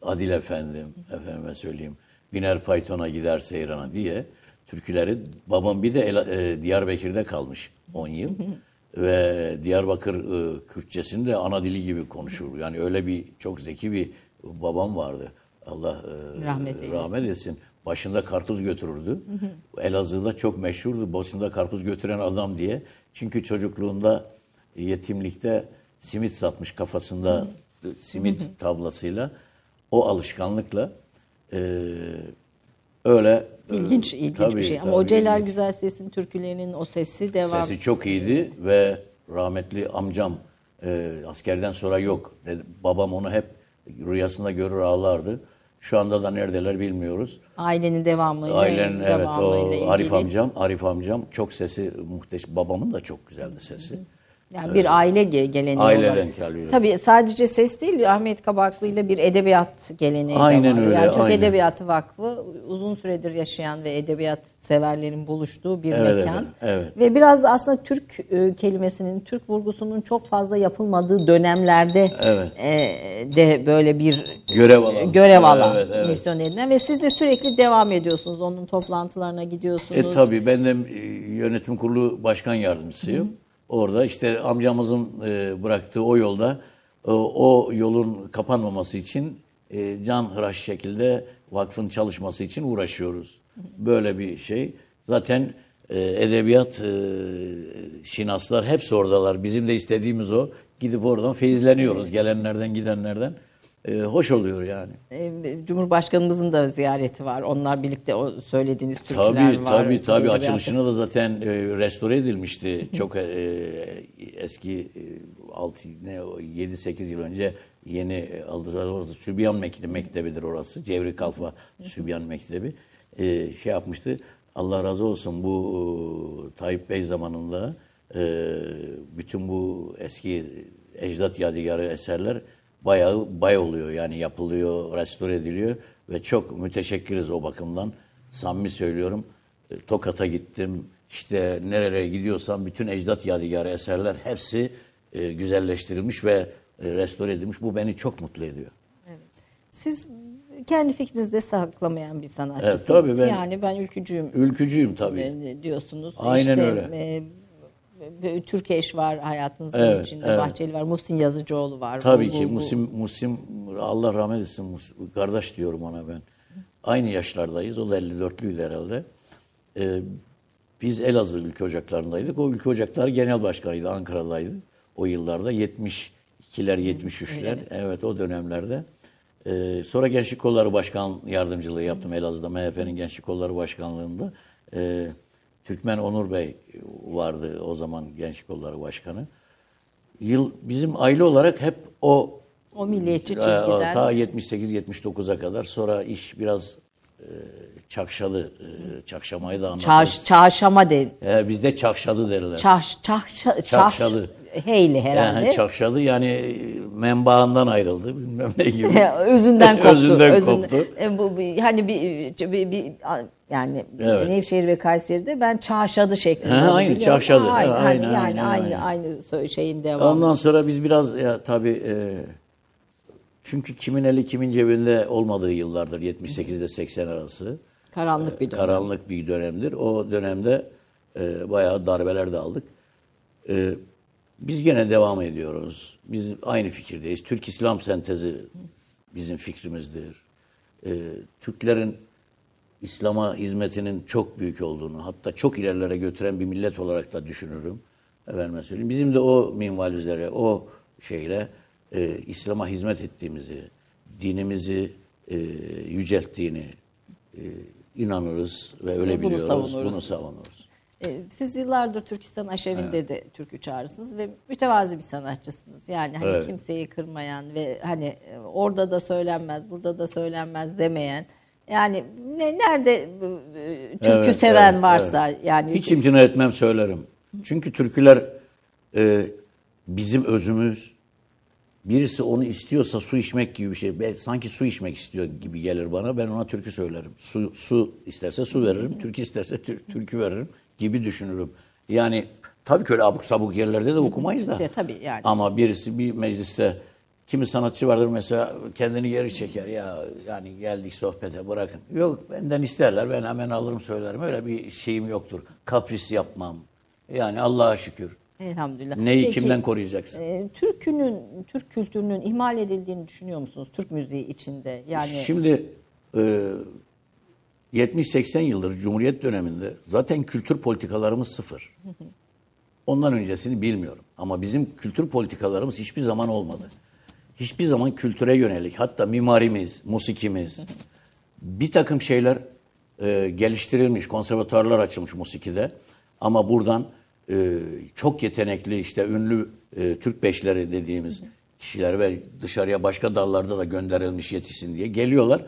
Adil Efendim, efendime söyleyeyim. Biner Payton'a gider seyrana diye türküleri babam bir de e, Diyarbakır'da kalmış 10 yıl. Ve Diyarbakır e, Kürtçesini de ana dili gibi konuşur. Yani öyle bir çok zeki bir babam vardı. Allah e, Rahmet eylesin. rahmet etsin. Başında karpuz götürürdü. Elazığ'da çok meşhurdu. Başında karpuz götüren adam diye. Çünkü çocukluğunda yetimlikte simit satmış kafasında simit tablasıyla o alışkanlıkla e, öyle e, İlginç, ilginç tabii, bir şey. Ama tabii, o Celal ilginç. Güzel Ses'in türkülerinin o sesi devam. Sesi çok iyiydi ve rahmetli amcam e, askerden sonra yok. Dedi, babam onu hep rüyasında görür ağlardı. Şu anda da neredeler bilmiyoruz. Ailenin devamıyla, Ailenin evet o ilgili. Arif amcam, Arif amcam çok sesi muhteşem. Babamın da çok güzeldi sesi. Yani bir aile ge- geleneği Aileden olarak. geliyor. Tabii sadece ses değil Ahmet Kabaklı ile bir edebiyat geleneği Aynen de var. öyle, Yani Türk aynen. Edebiyatı Vakfı uzun süredir yaşayan ve edebiyat severlerin buluştuğu bir Evet, mekan. evet, evet. Ve biraz da aslında Türk e, kelimesinin, Türk vurgusunun çok fazla yapılmadığı dönemlerde Evet. e, de böyle bir Görev alan. görev Evet, alan evet, evet. misyon edilen ve siz de sürekli devam ediyorsunuz. Onun toplantılarına gidiyorsunuz. E tabii ben de e, yönetim kurulu başkan yardımcısıyım. Orada işte amcamızın e, bıraktığı o yolda e, o yolun kapanmaması için e, can hıraş şekilde vakfın çalışması için uğraşıyoruz. Böyle bir şey. Zaten e, edebiyat e, şinaslar hepsi oradalar. Bizim de istediğimiz o. Gidip oradan feyizleniyoruz gelenlerden gidenlerden. E, hoş oluyor yani. E, Cumhurbaşkanımızın da ziyareti var. Onlar birlikte o söylediğiniz türküler Tabii var. tabii tabii Edebiyatı- açılışına da zaten e, restore edilmişti. Çok e, eski e, 6 ne 7 8 yıl önce yeni e, aldılar orası Sübyan Mektebi Mektebidir orası. Cevri Kalfa Sübyan Mektebi. E, şey yapmıştı. Allah razı olsun bu e, Tayyip Bey zamanında e, bütün bu eski ecdat yadigarı eserler bayağı bay oluyor. Yani yapılıyor, restore ediliyor ve çok müteşekkiriz o bakımdan. Samimi söylüyorum. E, Tokat'a gittim. İşte nerelere gidiyorsam bütün ecdat yadigarı eserler hepsi e, güzelleştirilmiş ve e, restore edilmiş. Bu beni çok mutlu ediyor. Siz kendi fikrinizde saklamayan bir sanatçısınız. Evet, tabii ben- yani ben ülkücüyüm Ülkücüyüm tabii. e, diyorsunuz. Aynen işte, öyle. E, Türkeş var hayatınızın Evet, içinde. evet. Bahçeli var. Muhsin Yazıcıoğlu var. Tabii Bu- ki bu- Musim, Musim Allah rahmet etsin Mus- kardeş diyorum ona ben. Aynı yaşlardayız. O da 54'lüydü herhalde. Ee, biz Elazığ ülke ocaklarındaydık. O ülke ocakları genel başkanıydı. Ankara'daydı. O yıllarda 72'ler 73'ler. Evet o dönemlerde. Ee, sonra Gençlik Kolları Başkan Yardımcılığı yaptım Elazığ'da. MHP'nin Gençlik Kolları Başkanlığı'nda. Ee, Türkmen Onur Bey vardı o zaman Gençlik Kolları Başkanı yıl bizim aile olarak hep o O milliyetçi e, çizgiden. ta 78-79'a kadar sonra iş biraz e, çakşadı. E, çakşamayı da anlatırız. Çağış, çağışama de. E, bizde çakşadı derler. Çağış, çağış, Çakşalı. Heyli herhalde. Yani çakşadı yani e, menbaından ayrıldı bilmem ne gibi. özünden koptu. Özünden koptu. E, bu, bu- hani bir, bir, bir- yani Evet. Nevşehir ve Kayseri'de ben çağışadı şeklinde. Ha, aynı, biliyorum. çağışadı. Aynı, Ha, hani aynen, yani aynı aynen. aynı sö- şeyin devamı. Ondan sonra biz biraz ya tabii e, çünkü kimin eli kimin cebinde olmadığı yıllardır 78 ile 80 arası. Karanlık bir dönem. karanlık bir dönemdir. O dönemde e, bayağı darbeler de aldık. E, biz gene devam ediyoruz. Biz aynı fikirdeyiz. Türk İslam sentezi bizim fikrimizdir. E, Türklerin İslam'a hizmetinin çok büyük olduğunu, hatta çok ilerlere götüren bir millet olarak da düşünürüm. Efendime söyleyeyim. Bizim de o minval üzere, o şeyle e, İslam'a hizmet ettiğimizi, dinimizi e, yücelttiğini e, inanırız ve öyle Ve bunu biliyoruz. savunuruz. Bunu savunuruz. E, Siz yıllardır Türkistan aşevinde de türkü çağırırsınız ve mütevazi bir sanatçısınız. Yani hani Evet. kimseyi kırmayan ve hani e, orada da söylenmez, burada da söylenmez demeyen. Yani ne nerede e, türkü Evet, seven evet, varsa evet. yani Hiç imtina etmem söylerim. Çünkü türküler e, bizim özümüz. Birisi onu istiyorsa su içmek gibi bir şey. Ben, sanki su içmek istiyor gibi gelir bana. Ben ona türkü söylerim. Su, su isterse su veririm. Türkü isterse tür- türkü veririm gibi düşünürüm. Yani tabii ki öyle abuk sabuk yerlerde de okumayız da. Ya, tabii yani. Ama birisi bir mecliste kimi sanatçı vardır mesela kendini geri çeker ya yani geldik sohbete bırakın. Yok benden isterler ben hemen alırım söylerim. Öyle bir şeyim yoktur. Kapris yapmam. Yani Allah'a şükür. elhamdülillah. Neyi Peki, kimden koruyacaksın? e, türkünün, Türk kültürünün ihmal edildiğini düşünüyor musunuz? Türk müziği içinde. Yani Şimdi e, 70-80 yıldır Cumhuriyet döneminde zaten kültür politikalarımız sıfır. Ondan öncesini bilmiyorum. Ama bizim kültür politikalarımız hiçbir zaman olmadı. Hiçbir zaman kültüre yönelik. Hatta mimarimiz, musikimiz, bir takım şeyler e, geliştirilmiş. Konservatuarlar açılmış musikide. Ama buradan e, çok yetenekli işte ünlü e, Türk beşleri dediğimiz kişiler ve dışarıya başka dallarda da gönderilmiş yetişsin diye geliyorlar.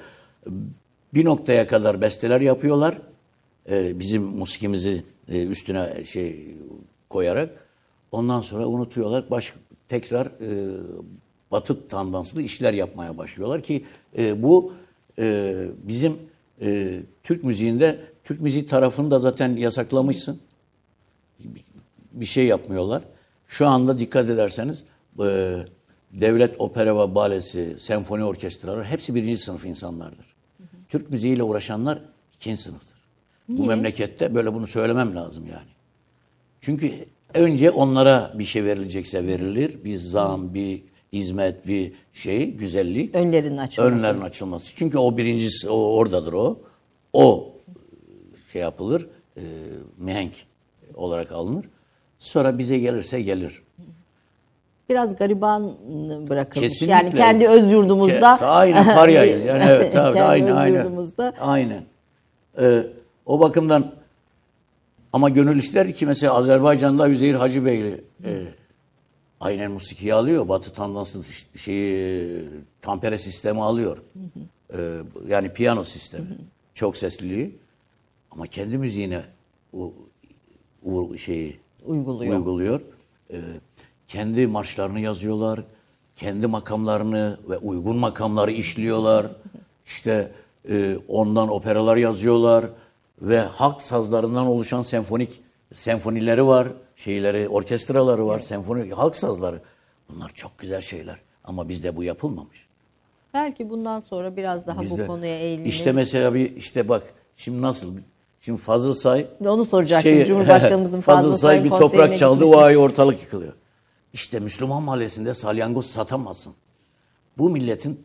Bir noktaya kadar besteler yapıyorlar. E, bizim musikimizi e, üstüne şey koyarak ondan sonra unutuyorlar. Baş, tekrar e, batı tandanslı işler yapmaya başlıyorlar ki e, bu e, bizim e, Türk müziğinde Türk müziği tarafını da zaten yasaklamışsın. Bir şey yapmıyorlar. Şu anda dikkat ederseniz e, devlet opera ve balesi, senfoni orkestraları hepsi birinci sınıf insanlardır. Türk müziğiyle uğraşanlar ikinci sınıftır. Bu memlekette böyle bunu söylemem lazım yani. Çünkü önce onlara bir şey verilecekse verilir. Bir zam, bir hizmet, bir şey, güzellik. Önlerin açılması. Önlerin açılması. Çünkü o birincisi o oradadır o. O şey yapılır. E, mihenk olarak alınır. Sonra bize gelirse gelir. Biraz gariban bırakılmış. Kesinlikle. Yani kendi öz yurdumuzda. Ke- aynen paryayız. Yani evet tabii kendi aynen öz aynen. yurdumuzda. Aynen. Ee, o bakımdan ama gönül ister ki mesela Azerbaycan'da Üzeyir Hacı Beyli e, aynen musikiyi alıyor. Batı tandanslı şeyi tampere sistemi alıyor. Ee, yani piyano sistemi. Çok sesliliği. Ama kendi müziğine o, o şeyi Uyguluyor. uyguluyor. Ee, kendi marşlarını yazıyorlar. Kendi makamlarını ve uygun makamları işliyorlar. İşte e, ondan operalar yazıyorlar ve halk sazlarından oluşan senfonik senfonileri var, şeyleri, orkestraları var, senfoni halk sazları. Bunlar çok güzel şeyler ama bizde bu yapılmamış. Belki bundan sonra biraz daha Bizde, bu konuya eğilinir. İşte mesela bir işte bak şimdi nasıl Şimdi Fazıl Say Onu soracaktım. şey, Cumhurbaşkanımızın Fazıl Say Say'ın bir toprak çaldı gitmesi. vay ortalık yıkılıyor. İşte Müslüman mahallesinde salyangoz satamazsın. Bu milletin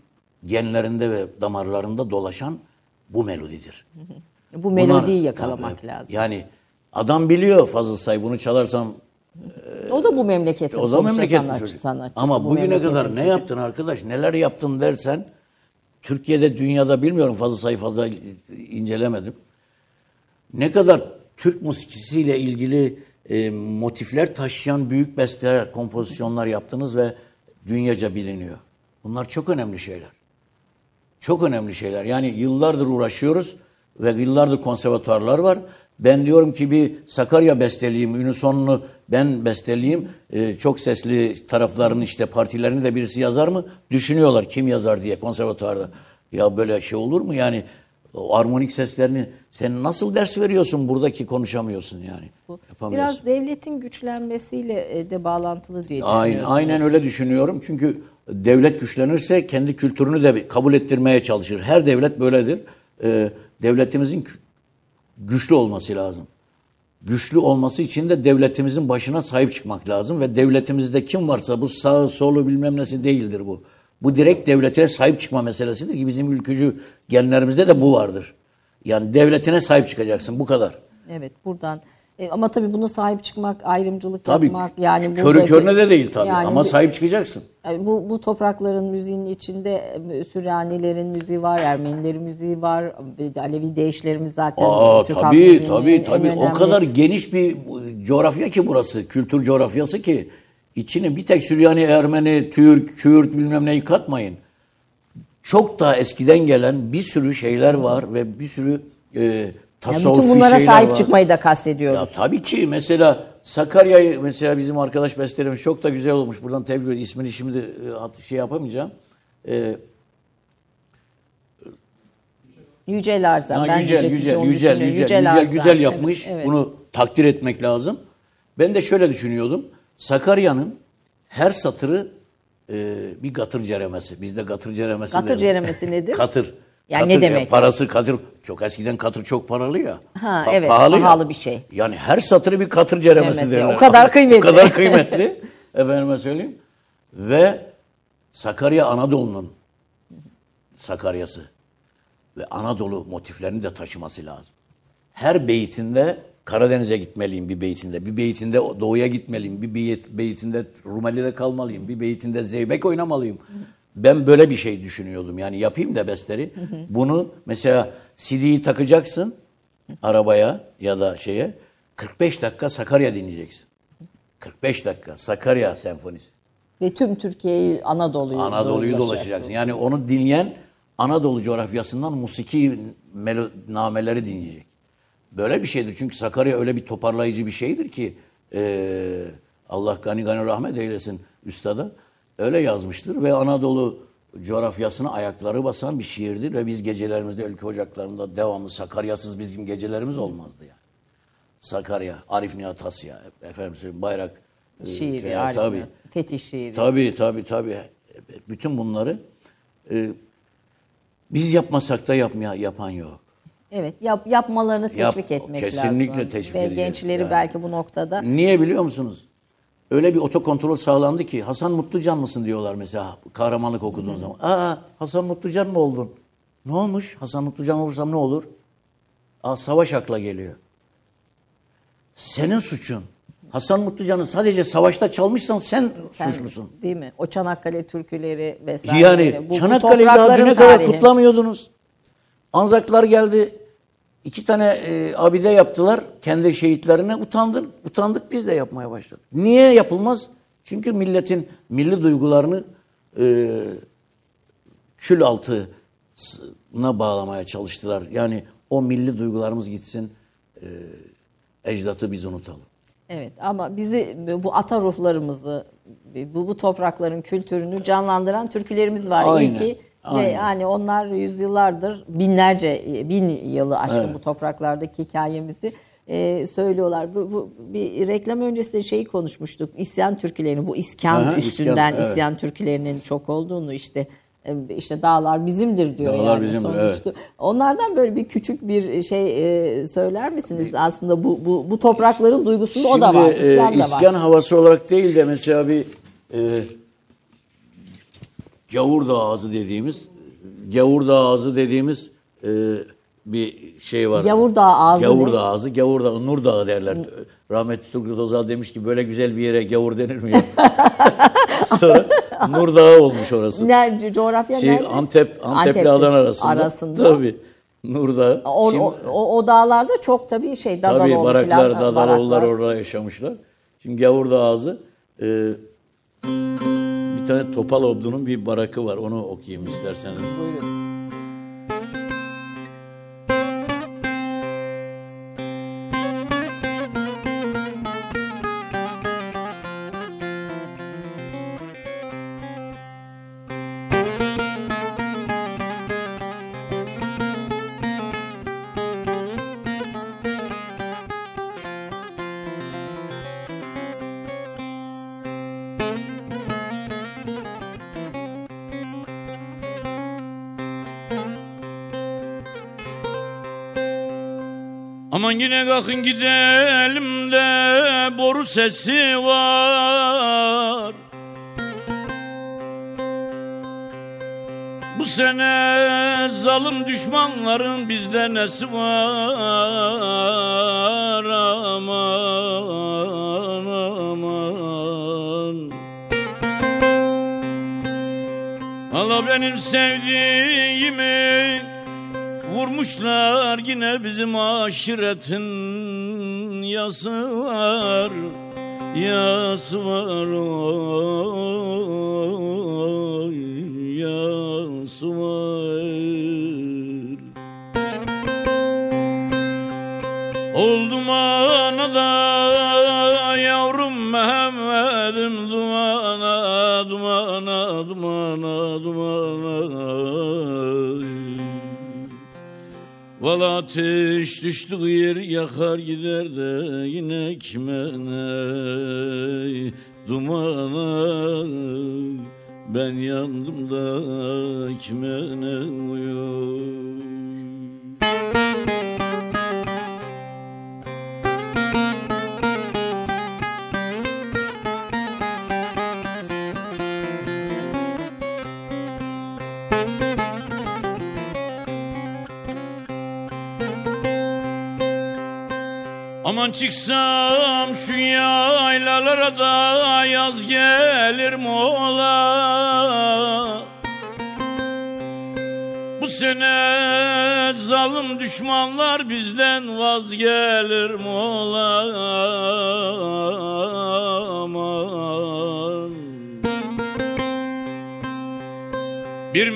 genlerinde ve damarlarında dolaşan bu melodidir. Bu melodiyi Bunlar- yakalamak Tabii. lazım. Yani adam biliyor Fazıl Say bunu çalarsam o da bu memleketin o da memleketin sanatçı, sanatçısı. Ama bu bugüne kadar ne yaptın arkadaş? Neler yaptın dersen Türkiye'de, dünyada bilmiyorum fazla sayı fazla incelemedim. Ne kadar Türk musikisiyle ilgili e, motifler taşıyan büyük besteler, kompozisyonlar yaptınız ve dünyaca biliniyor. Bunlar çok önemli şeyler. Çok önemli şeyler. Yani yıllardır uğraşıyoruz ve yıllardır konservatuarlar var. Ben diyorum ki bir Sakarya besteleyeyim, Unison'unu ben besteleyeyim. Ee, çok sesli tarafların işte partilerini de birisi yazar mı? Düşünüyorlar kim yazar diye konservatuarda. Ya böyle şey olur mu yani? O armonik seslerini sen nasıl ders veriyorsun buradaki konuşamıyorsun yani. Yapamıyorsun. Biraz devletin güçlenmesiyle e, de bağlantılı diye Aynen, aynen öyle düşünüyorum. Çünkü devlet güçlenirse kendi kültürünü de kabul ettirmeye çalışır. Her devlet böyledir. Ee, devletimizin güçlü olması lazım. Güçlü olması için de devletimizin başına sahip çıkmak lazım. Ve devletimizde kim varsa bu sağı solu bilmem nesi değildir bu. Bu direkt devletine sahip çıkma meselesidir ki bizim ülkücü genlerimizde de bu vardır. Yani devletine sahip çıkacaksın bu kadar. Evet buradan E, ama tabii buna sahip çıkmak, ayrımcılık Tabii yapmak yani körü buradaki- körüne de değil tabii Yani ama bu- sahip çıkacaksın. Yani bu, bu toprakların müziğinin içinde e, Süryanilerin müziği var, Ermenilerin müziği var, Alevi değişlerimiz zaten. Aa Türk tabii müziğinin tabii en- tabii o önemli- kadar geniş bir coğrafya ki burası, kültür coğrafyası ki içine bir tek Süryani, Ermeni, Türk, Kürt bilmem neyi katmayın. Çok daha eskiden gelen bir sürü şeyler var ve bir sürü e, Yani tasavvufi bütün bunlara şeyler sahip var. çıkmayı da kastediyoruz. Ya tabii ki mesela Sakarya'yı mesela bizim arkadaş bestelemiş çok da güzel olmuş. Buradan tebrik ediyorum. İsmini şimdi e, şey yapamayacağım. E, Yücel Arzan. Ha, ben yücel, yücel, yücel, düşünüyorum. yücel, güzel, Arzan. güzel yapmış. Evet, evet. Bunu takdir etmek lazım. Ben de şöyle düşünüyordum. Sakarya'nın her satırı e, bir gatır ceremesi. Bizde gatır ceremesi Gatır deriz. ceremesi nedir? Katır. Yani Katır, ne demek? parası katır. Çok eskiden katır çok paralı ya. Ha, Pa- evet, pahalı ya. pahalı bir şey. Yani her satırı bir katır ceremesi Ceremesi, derler. o kadar kıymetli. o kadar kıymetli. Efendime söyleyeyim. Ve Sakarya Anadolu'nun Sakarya'sı ve Anadolu motiflerini de taşıması lazım. Her beytinde Karadeniz'e gitmeliyim bir beytinde. Bir beytinde doğuya gitmeliyim. Bir beyt, beytinde Rumeli'de kalmalıyım. Bir beytinde Zeybek oynamalıyım. Ben böyle bir şey düşünüyordum. Yani yapayım da besteri. Bunu mesela CD'yi takacaksın arabaya ya da şeye 45 dakika Sakarya dinleyeceksin. 45 dakika Sakarya senfonisi. Ve tüm Türkiye'yi Anadolu'yu Anadolu'yu dolaşacaksın. Yani onu dinleyen Anadolu coğrafyasından musiki nameleri dinleyecek. Böyle bir şeydir. Çünkü Sakarya öyle bir toparlayıcı bir şeydir ki eee, Allah gani gani rahmet eylesin üstada. Öyle yazmıştır ve Anadolu coğrafyasına ayakları basan bir şiirdir ve biz gecelerimizde ülke ocaklarında devamlı Sakaryasız bizim gecelerimiz olmazdı yani. Sakarya, Arif Nihat Asya, efendim söyleyeyim Bayrak, e, Şiiri, şey, Arif tabii. Fetih şiiri. Tabii tabii tabii. Bütün bunları e, biz yapmasak da yapmaya yapan yok. Evet, yap, yapmalarını Yap- teşvik etmek kesinlikle lazım. teşvik Ve edeceğiz. gençleri Yani. belki bu noktada Niye biliyor musunuz? Öyle bir otokontrol sağlandı ki Hasan Mutlucan mısın diyorlar mesela kahramanlık okuduğun zaman. Aa Hasan Mutlucan mı oldun? Ne olmuş? Hasan Mutlucan olursam ne olur? Aa savaş akla geliyor. Senin suçun. Hasan Mutlucan'ı sadece savaşta çalmışsan sen, sen- suçlusun. Değil mi? O Çanakkale türküleri vesaire. Yani bu, Çanakkale'yi daha düne kadar kutlamıyordunuz. Anzaklar geldi. iki tane e, abide yaptılar kendi şehitlerine. Utandın, utandık biz de yapmaya başladık. Niye yapılmaz? Çünkü milletin milli duygularını e, kül altına bağlamaya çalıştılar. Yani o milli duygularımız gitsin, e, ecdatı biz unutalım. Evet ama bizi bu ata ruhlarımızı bu, bu toprakların kültürünü canlandıran türkülerimiz var. İyi Aynen, ki aynen. ve yani onlar yüzyıllardır binlerce bin yılı aşkın bu topraklardaki hikayemizi e, söylüyorlar. Bu, bu bir reklam öncesi şeyi konuşmuştuk. İsyan türkülerini bu iskan Aha, üstünden iskan, evet. isyan türkülerinin çok olduğunu işte e, işte dağlar bizimdir diyor Dağlar yani bizimdir, sonuçta. Onlardan böyle bir küçük bir şey e, söyler misiniz? Aslında bu bu bu toprakların duygusunda o da var. Şimdi, e, İsyan da var. iskan havası olarak değil de mesela bir e, gavur da ağzı dediğimiz gavur da ağzı dediğimiz e, bir şey var. Gavur Dağı ağzı Gavur ne? da ağzı, gavur dağı, nur dağı derler. Rahmetli Turgut Özal demiş ki böyle güzel bir yere gavur denir mi? Sonra nur dağı olmuş orası. Ne, co- coğrafya Şey, nerede? Antep, Antep'le Antep'te, Adana arasında. arasında. Tabii. Nur dağı. O, Şimdi- o, o, o dağlarda çok tabii şey Tabii Dadaloğlu baraklar, falan, Dadaloğullar baraklar. orada yaşamışlar. Şimdi Gavurda Ağzı e, tane Topal Obdu'nun bir barakı var. Onu okuyayım isterseniz. Buyurun. Yine kalkın gidelim de boru sesi var. Bu sene zalim düşmanların bizde nesi var aman aman. Allah benim sevdiğimi Vurmuşlar yine bizim aşiretin yası var Yası var. oy Valla ateş düştü yer yakar gider de yine kime ne? Dumana ben yandım da kime ne uyuyor Aman çıksam şu yaylalara da yaz gelir mola. Bu sene zalim düşmanlar bizden vazgelir mola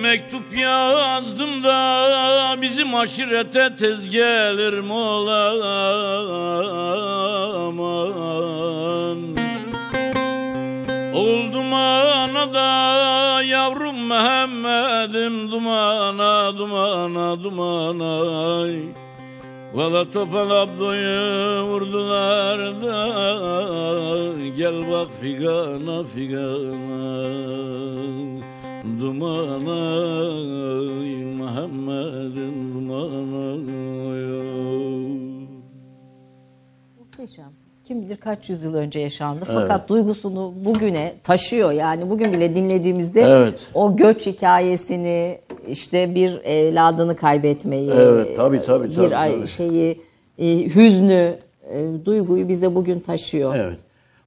mektup yazdım da bizim aşirete tez gelir mola aman. Ol dumana da yavrum Mehmet'im dumana dumana dumana ay. Valla topal abdoyu vurdular da Gel bak figana figana Dumana Muhammed'in dumana Muhteşem. Kim bilir kaç yüzyıl önce yaşandı. Fakat duygusunu bugüne taşıyor. Yani bugün bile dinlediğimizde Evet. o göç hikayesini, işte bir evladını kaybetmeyi, Evet, tabii, tabii, bir tabii, tabii. şeyi, e, hüznü, e, duyguyu bize bugün taşıyor. Evet.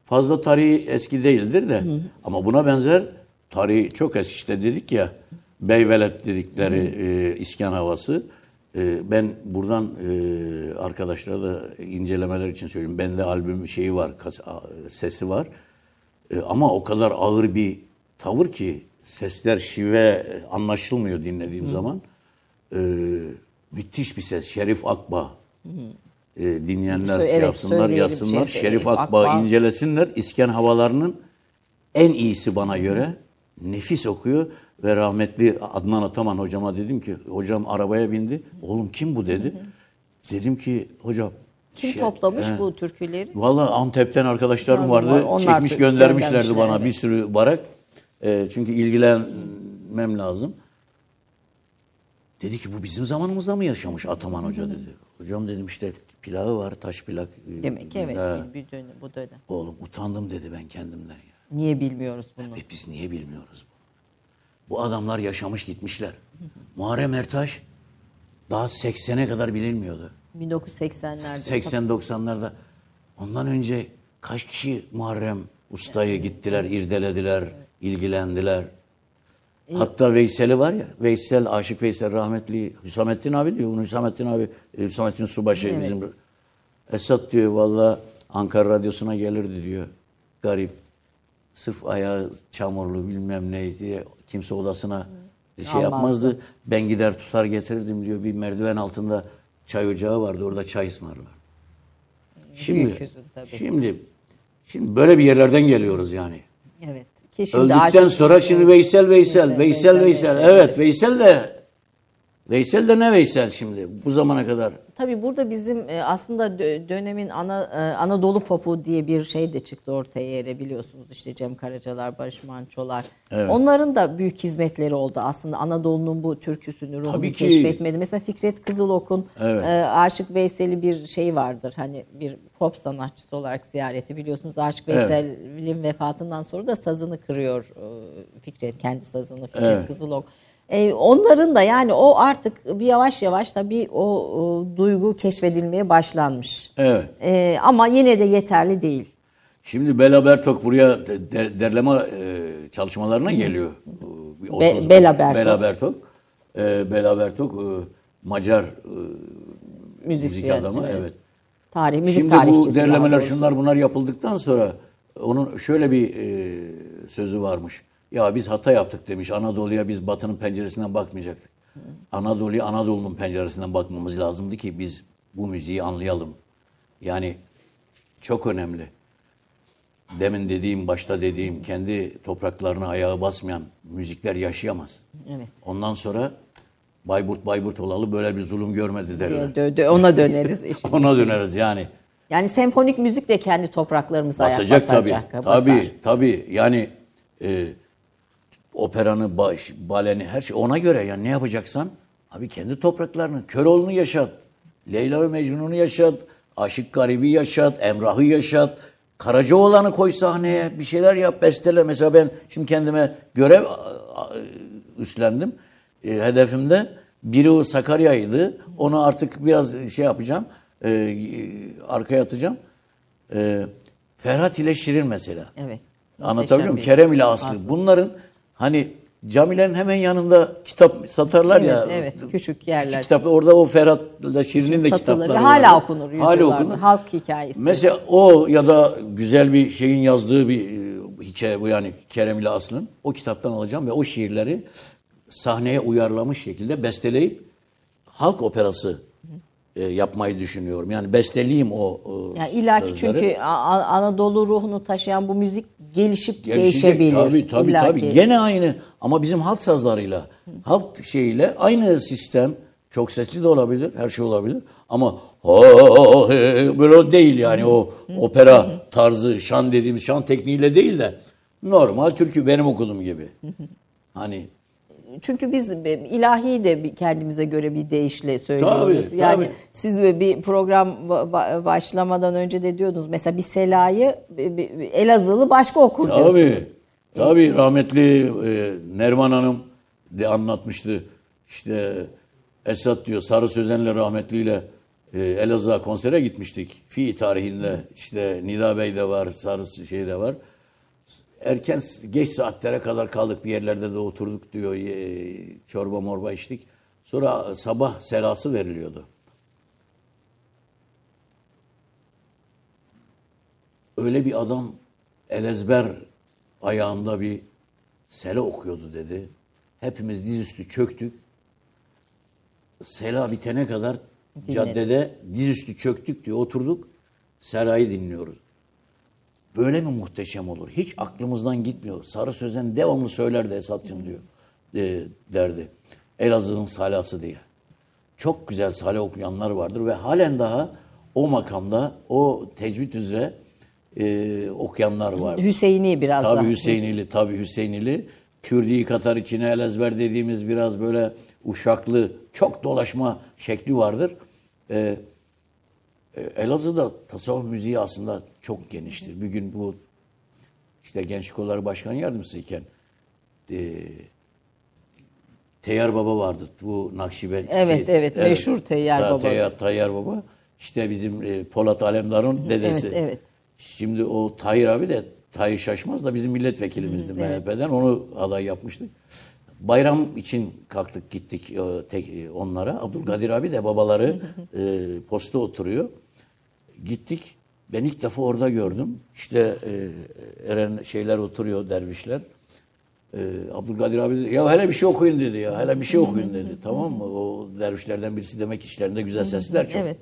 Fazla tarihi eski değildir de ama buna benzer tarihi çok eski işte dedik ya Beyvelet dedikleri e, iskan havası. E, ben buradan e, arkadaşlara da incelemeler için söyleyeyim. Bende albüm şeyi var, kas- sesi var. E, ama o kadar ağır bir tavır ki sesler şive anlaşılmıyor dinlediğim zaman. E, müthiş bir ses. Şerif Akba. E, dinleyenler Sö- şey evet, yapsınlar, söyleyelim. yazsınlar. Şerif Şerif Akba, Akba. incelesinler. İskan havalarının en iyisi bana göre. Nefis okuyor ve rahmetli Adnan Ataman hocama dedim ki hocam arabaya bindi. Oğlum kim bu dedi. Dedim ki hocam Kim şey- toplamış he. bu türküleri? Valla Antep'ten arkadaşlarım vardı. var. Onlar Çekmiş göndermişlerdi göndermişler, bana evet. bir sürü barak. Ee, çünkü ilgilenmem lazım. Dedi ki bu bizim zamanımızda mı yaşamış Ataman Hoca dedi. Hocam dedim işte plağı var taş plak. Demek ki evet He. bir dönem, bu dönem. Oğlum utandım dedi ben kendimden ya. Niye bilmiyoruz bunu? E biz niye bilmiyoruz bunu? Bu adamlar yaşamış gitmişler. Muharrem Ertaş daha 80'e kadar bilinmiyordu. 1980'lerde. 80-90'larda. Ondan önce kaç kişi Muharrem Usta'yı gittiler, irdelediler, ilgilendiler. Hatta Veysel'i var ya, Veysel, Aşık Veysel rahmetli Hüsamettin abi diyor. Bunu Hüsamettin abi, e, Hüsamettin Subaşı bizim. Esat diyor valla Ankara Radyosu'na gelirdi diyor. Garip. Sırf ayağı çamurlu bilmem ne diye kimse odasına şey Almazdı. yapmazdı. Ben gider tutar getirirdim diyor. Bir merdiven altında çay ocağı vardı. Orada çay ısmarlar. Şimdi, tabii. şimdi, şimdi böyle bir yerlerden geliyoruz yani. Evet. Ki şimdi Öldükten sonra şimdi Veysel Veysel, Veysel, Veysel Veysel. Veysel, Evet Veysel de Veysel de ne Veysel şimdi bu zamana kadar? Tabii burada bizim e, aslında dö- dönemin ana e, Anadolu popu diye bir şey de çıktı ortaya yere biliyorsunuz işte Cem Karacalar, Barış Mançolar. Evet. Onların da büyük hizmetleri oldu aslında Anadolu'nun bu türküsünü, ruhunu Tabii ki. keşfetmedi. Mesela Fikret Kızılok'un Evet. e, Aşık Veysel'i bir şey vardır. Hani bir pop sanatçısı olarak ziyareti biliyorsunuz. Aşık Evet. Veysel'in vefatından sonra da sazını kırıyor Fikret kendi sazını Fikret Evet. Kızılok. E, onların da yani o artık bir yavaş yavaş tabii o, o duygu keşfedilmeye başlanmış. Evet. E, ama yine de yeterli değil. Şimdi Bela Bertok buraya de- de- derleme e, çalışmalarına geliyor. Be- 30 Bela Bertok. Bela Bertok. E, Bela Bertok e, Macar e, müzik Müzisyen, adamı. evet. Evet. Tarih, müzik Şimdi bu derlemeler şunlar bunlar yapıldıktan sonra onun şöyle bir e, sözü varmış. Ya biz hata yaptık demiş. Anadolu'ya biz Batı'nın penceresinden bakmayacaktık. Anadolu'ya Anadolu'nun penceresinden bakmamız lazımdı ki biz bu müziği anlayalım. Yani çok önemli. Demin dediğim, başta dediğim kendi topraklarına ayağı basmayan müzikler yaşayamaz. Evet. Ondan sonra Bayburt Bayburt olalı böyle bir zulüm görmedi derler. Dö- dö- ona döneriz işte. Ona döneriz yani. Yani senfonik müzik de kendi topraklarımıza ayak Basacak tabii. basacak. basar. Tabii tabii. Yani e, operanı, baş, baleni her şey ona göre. Yani ne yapacaksan abi kendi topraklarını, Köroğlu'nu yaşat. Leyla ve Mecnun'u yaşat. Aşık Garibi yaşat. Emrah'ı yaşat. Karacaoğlan'ı koy sahneye. Bir şeyler yap, bestele. Mesela ben şimdi kendime görev üstlendim. E, hedefimde biri o Sakarya'ydı. Onu artık biraz şey yapacağım. e, arkaya atacağım. E, Ferhat ile Şirin mesela. Evet. Anlatabiliyor muyum? Kerem ile Aslı. Aslı. Bunların hani camilerin hemen yanında kitap satarlar Evet, ya. evet. Küçük yerler. kitaplar. Orada o Ferhat ile Şirin'in de Satılır. kitapları Hala okunur. Hala okunur. Halk hikayesi. Mesela o ya da güzel bir şeyin yazdığı bir e, hikaye bu yani Kerem ile Aslı'nın. O kitaptan alacağım ve o şiirleri sahneye uyarlamış şekilde besteleyip halk operası e, yapmayı düşünüyorum. Yani besteleyeyim o, o yani illaki sözleri. çünkü Anadolu ruhunu taşıyan bu müzik gelişip Gelişecek. değişebilir. Tabii tabii İllaki. tabii. Gene aynı ama bizim halk sazlarıyla, halk şeyiyle aynı sistem. Çok sesli de olabilir, her şey olabilir. Ama ha, he, böyle değil yani o opera tarzı, şan dediğimiz şan tekniğiyle değil de normal türkü benim okuduğum gibi. Hani Çünkü biz ilahi de kendimize göre bir deyişle söylüyoruz. Tabii, yani tabii. siz bir program ba- ba- başlamadan önce de diyordunuz mesela bir selayı Elazığlı başka okur diyorsunuz. Tabii. Tabii rahmetli e, Nerman Hanım de anlatmıştı. İşte Esat diyor Sarı Sözen'le rahmetliyle e, Elazığ'a konsere gitmiştik. Fi tarihinde işte Nida Bey de var, Sarı şey de var. Erken geç saatlere kadar kaldık bir yerlerde de oturduk diyor. e, çorba morba içtik. Sonra sabah selası veriliyordu. öyle bir adam elezber ayağında bir sele okuyordu dedi. Hepimiz dizüstü çöktük. Sela bitene kadar caddede dizüstü çöktük diyor. Oturduk. Selayı dinliyoruz. Böyle mi muhteşem olur? Hiç aklımızdan gitmiyor. Sarı Sözen devamlı söylerdi Esat'cığım diyor. e, derdi. Elazığ'ın salası diye. Çok güzel sale okuyanlar vardır ve halen daha o makamda o tecvid üzere e, okuyanlar var. Hüseyini biraz Tabii daha. Hüseyinili, tabii Hüseyinili. Kürdiyi katar içine el ezber dediğimiz biraz böyle uşaklı, çok dolaşma şekli vardır. E, Elazığ'da tasavvuf müziği aslında çok geniştir. Bir gün bu işte Gençlik Kolları Başkan Yardımcısıyken e, Teyyar Baba vardı. Bu Nakşibend. Evet, evet, meşhur Teyyar Baba. Teyyar, Teyyar Baba. İşte bizim e, Polat Alemdar'ın dedesi. Evet, evet. Şimdi o Tahir abi de Tahir Şaşmaz da bizim milletvekilimizdi MHP'den. Onu aday yapmıştık. Bayram için kalktık gittik e, tek, e, onlara. Abdülkadir abi de babaları e, posta oturuyor. Gittik. Ben ilk defa orada gördüm. İşte e, Eren şeyler oturuyor dervişler. E, Abdülkadir abi dedi ya hele bir şey okuyun dedi ya. Hele bir şey okuyun dedi. Tamam mı? O dervişlerden birisi demek işlerinde güzel sesler çok. Evet.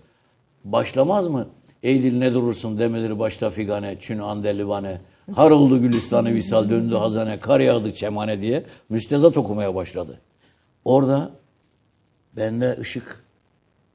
Başlamaz mı? Ey dil ne durursun demedir başta figane, çün andelivane. Har oldu gülistanı visal, döndü hazane, kar yağdı çemane diye müstezat okumaya başladı. Orada bende ışık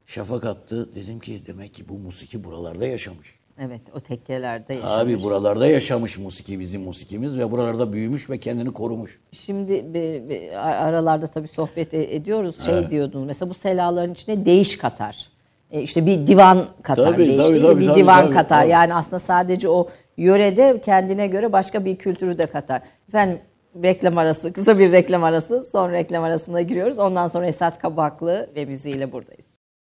şafak attı. Dedim ki demek ki bu musiki buralarda yaşamış. Evet o tekkelerde yaşamış. Abi buralarda yaşamış musiki bizim musikimiz ve buralarda büyümüş ve kendini korumuş. Şimdi bir- bir aralarda tabii sohbet e- ediyoruz. Şey diyordunuz mesela bu selaların içine değiş katar. E işte bir divan katar. Tabii, değiş tabii, değil de tabii, bir tabii, divan tabii, katar. tabii. Yani aslında sadece o yörede kendine göre başka bir kültürü de katar. Efendim reklam arası, kısa bir reklam arası. Son reklam arasına giriyoruz. Ondan sonra Esat Kabaklı ve müziğiyle buradayız.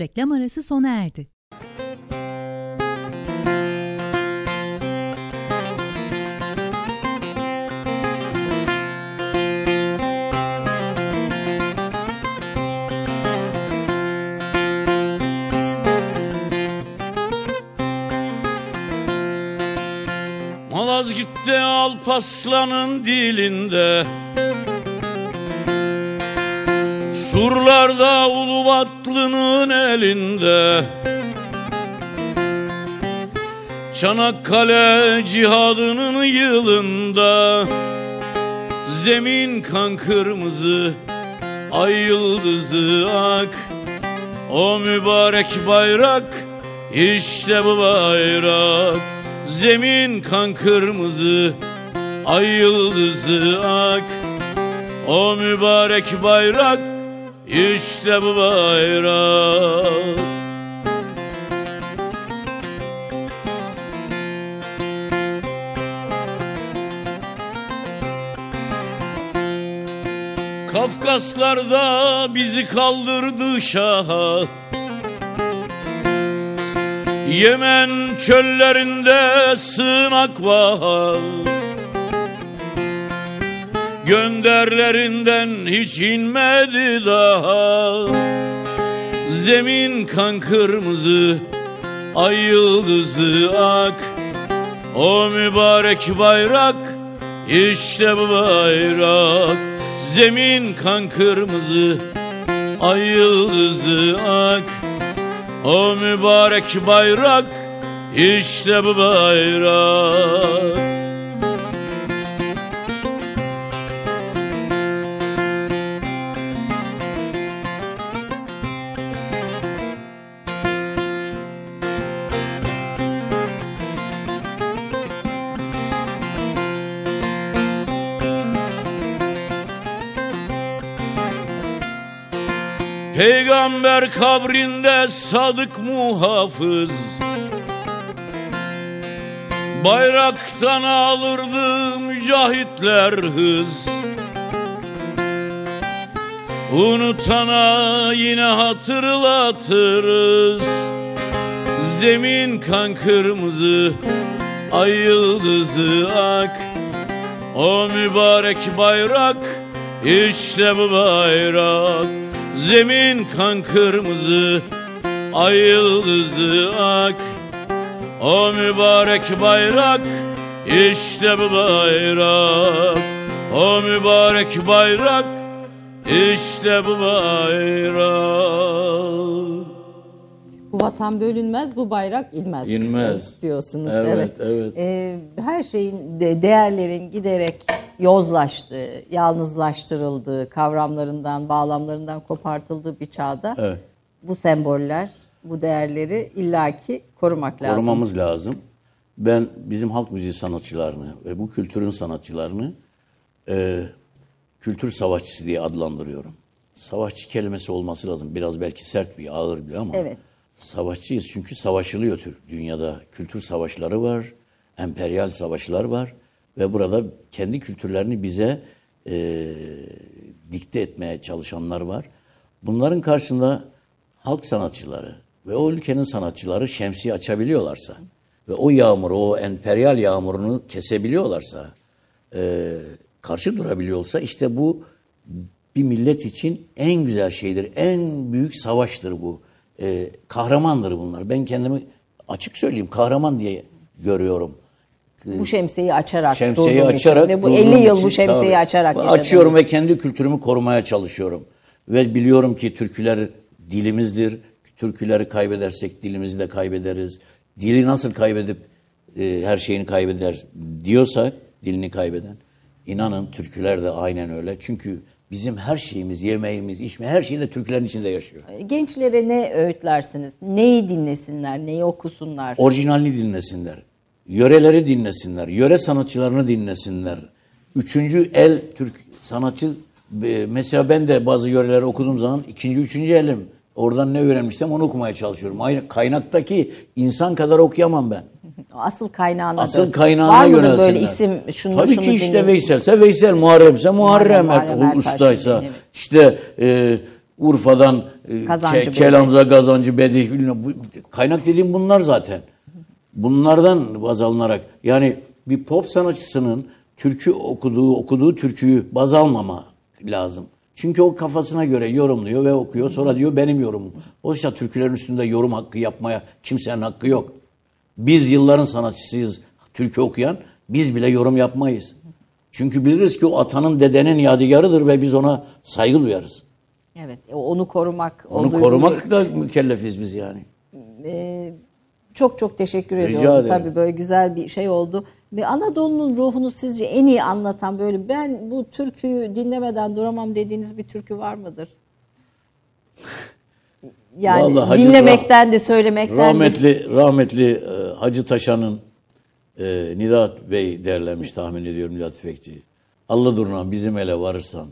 Reklam arası sona erdi. Malaz gitti alpaslanın dilinde Surlarda Ulubatlı'nın elinde. Çanakkale cihadının yılında. Zemin kan kırmızı Ay yıldızı ak. O mübarek bayrak işte bu bayrak. Zemin kan kırmızı Ay yıldızı ak. O mübarek bayrak işte bu bayrak Kafkaslarda bizi kaldırdı şaha. Yemen çöllerinde sığınak var Gönderlerinden hiç inmedi daha. Zemin kan kırmızı Ay yıldızı ak. O mübarek bayrak işte bu bayrak. Zemin kan kırmızı Ay yıldızı ak. O mübarek bayrak işte bu bayrak Peygamber kabrinde sadık muhafız. Bayraktan alırdı mücahitler hız. Unutana yine hatırlatırız. Zemin kan kırmızı Ay yıldızı ak. O mübarek bayrak işte bu bayrak Zemin kan kırmızı Ay yıldızı ak. O mübarek bayrak işte bu bayrak. O mübarek bayrak işte bu bayrak Bu vatan bölünmez, bu bayrak inmez. İnmez. Diyorsunuz. Evet, Evet. evet. Ee, her şeyin de değerlerin giderek yozlaştığı, yalnızlaştırıldığı, kavramlarından, bağlamlarından kopartıldığı bir çağda Evet. bu semboller, bu değerleri illaki korumak lazım. korumamız lazım. Ben bizim halk müziği sanatçılarını ve bu kültürün sanatçılarını e, kültür savaşçısı diye adlandırıyorum. Savaşçı kelimesi olması lazım. Biraz belki sert bir, ağır bir ama Evet. Savaşçıyız çünkü savaşılıyor tür dünyada. Kültür savaşları var, emperyal savaşlar var ve burada kendi kültürlerini bize e, dikte etmeye çalışanlar var. Bunların karşısında halk sanatçıları ve o ülkenin sanatçıları şemsiye açabiliyorlarsa ve o yağmuru, o emperyal yağmurunu kesebiliyorlarsa, e, karşı durabiliyorsa işte bu bir millet için en güzel şeydir. En büyük savaştır bu. E, kahramandır bunlar. Ben kendimi açık söyleyeyim kahraman diye görüyorum. Bu şemsiyeyi açarak Şemsiyeyi durduğum için açarak ve bu durduğum 50 yıl için, bu şemsiyeyi tabii. açarak açıyorum ve kendi kültürümü korumaya çalışıyorum. Ve biliyorum ki türküler dilimizdir. Türküleri kaybedersek dilimizi de kaybederiz. Dili nasıl kaybedip e, her şeyini kaybeder diyorsak dilini kaybeden. inanın türküler de aynen öyle. Çünkü bizim her şeyimiz, yemeğimiz, içme her şey de türkülerin içinde yaşıyor. Gençlere ne öğütlersiniz? Neyi dinlesinler, neyi okusunlar? Orijinalini dinlesinler. Yöreleri dinlesinler. Yöre sanatçılarını dinlesinler. Üçüncü el Türk sanatçı e, mesela ben de bazı yöreleri okuduğum zaman ikinci, üçüncü elim. Oradan ne öğrenmişsem onu okumaya çalışıyorum. Aynı kaynaktaki insan kadar okuyamam ben. Asıl kaynağına Asıl dön. kaynağına Var mıdır yönelsinler. böyle isim şunu Tabii şunu ki işte dinleyin? Veyselse Veysel, Muharremse Muharrem, Muharrem er- ustaysa. dinleyin. işte e, Urfa'dan e, Kazancı Ke- Bedih. Kelamza, Kazancı, Bedih bilmem. Bu, kaynak dediğim bunlar zaten. Bunlardan baz alınarak yani bir pop sanatçısının türkü okuduğu okuduğu türküyü baz almama lazım. Çünkü o kafasına göre yorumluyor ve okuyor. Sonra diyor benim yorumum. Oysa türkülerin üstünde yorum hakkı yapmaya kimsenin hakkı yok. Biz yılların sanatçısıyız türkü okuyan. Biz bile yorum yapmayız. Çünkü biliriz ki o atanın dedenin yadigarıdır ve biz ona saygı duyarız. Evet, e, onu korumak, Onu korumak da mükellefiz biz yani. Çok çok teşekkür Rica ediyorum. ederim. Tabii böyle güzel bir şey oldu. Ve Anadolu'nun ruhunu sizce en iyi anlatan böyle ben bu türküyü dinlemeden duramam dediğiniz bir türkü var mıdır? Yani Vallahi Hacı dinlemekten de söylemekten de Rahmetli rahmetli e, Hacı Taşan'ın e, Nidat Bey derlemiş tahmin ediyorum Nidat Tüfekçi. Allah duruna bizim ele varırsan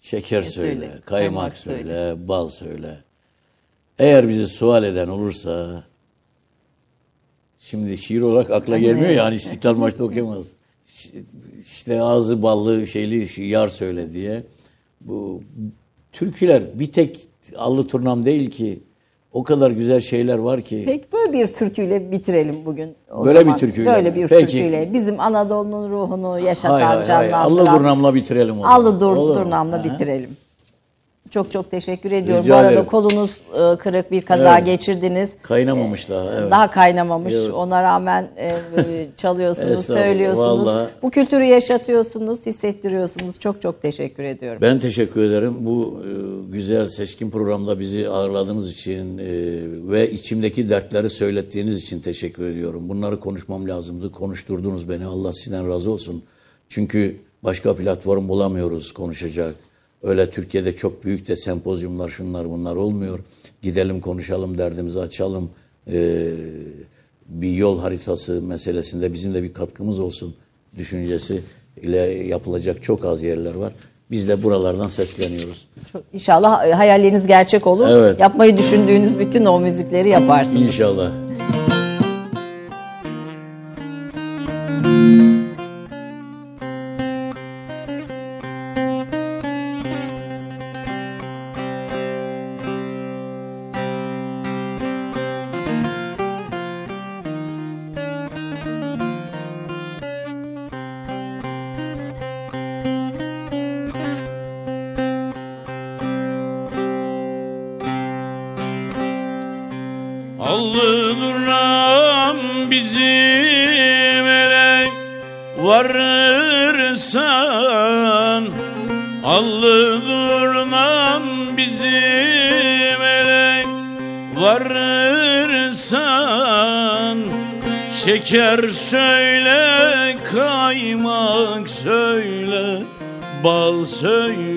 şeker söyle, söyle, kaymak, kaymak söyle, bal söyle. Eğer bizi sual eden olursa şimdi şiir olarak akla gelmiyor yani İstiklal Marşı'da okuyamaz. İşte ağzı ballı şeyli yar söyle diye. Bu türküler bir tek allı turnam değil ki. O kadar güzel şeyler var ki. Peki böyle bir türküyle bitirelim bugün. O Böyle bir zaman. türküyle Böyle mi? bir Peki. türküyle. Bizim Anadolu'nun ruhunu yaşatan, Hay hay hay. canlandıran. Allah durnamla bitirelim o Allı dur, durnamla bitirelim. Çok çok teşekkür ediyorum. Rica Bu arada ederim. kolunuz e, kırık bir kaza Evet. geçirdiniz. Kaynamamış daha. Evet. Daha kaynamamış. Evet. Ona rağmen e, çalıyorsunuz, Estağfurullah, söylüyorsunuz. vallahi. Bu kültürü yaşatıyorsunuz, hissettiriyorsunuz. Çok çok teşekkür ediyorum. Ben teşekkür ederim. Bu e, güzel seçkin programda bizi ağırladığınız için e, ve içimdeki dertleri söylettiğiniz için teşekkür ediyorum. Bunları konuşmam lazımdı. Konuşturdunuz beni. Allah sizden razı olsun. Çünkü başka platform bulamıyoruz konuşacak. Öyle Türkiye'de çok büyük de sempozyumlar şunlar bunlar olmuyor. Gidelim konuşalım derdimizi açalım. E, bir yol haritası meselesinde bizim de bir katkımız olsun düşüncesi ile yapılacak çok az yerler var. Biz de buralardan sesleniyoruz. Çok, inşallah hayalleriniz gerçek olur. Evet. Yapmayı düşündüğünüz bütün o müzikleri yaparsınız. İnşallah. Şeker söyle, kaymak söyle, bal söyle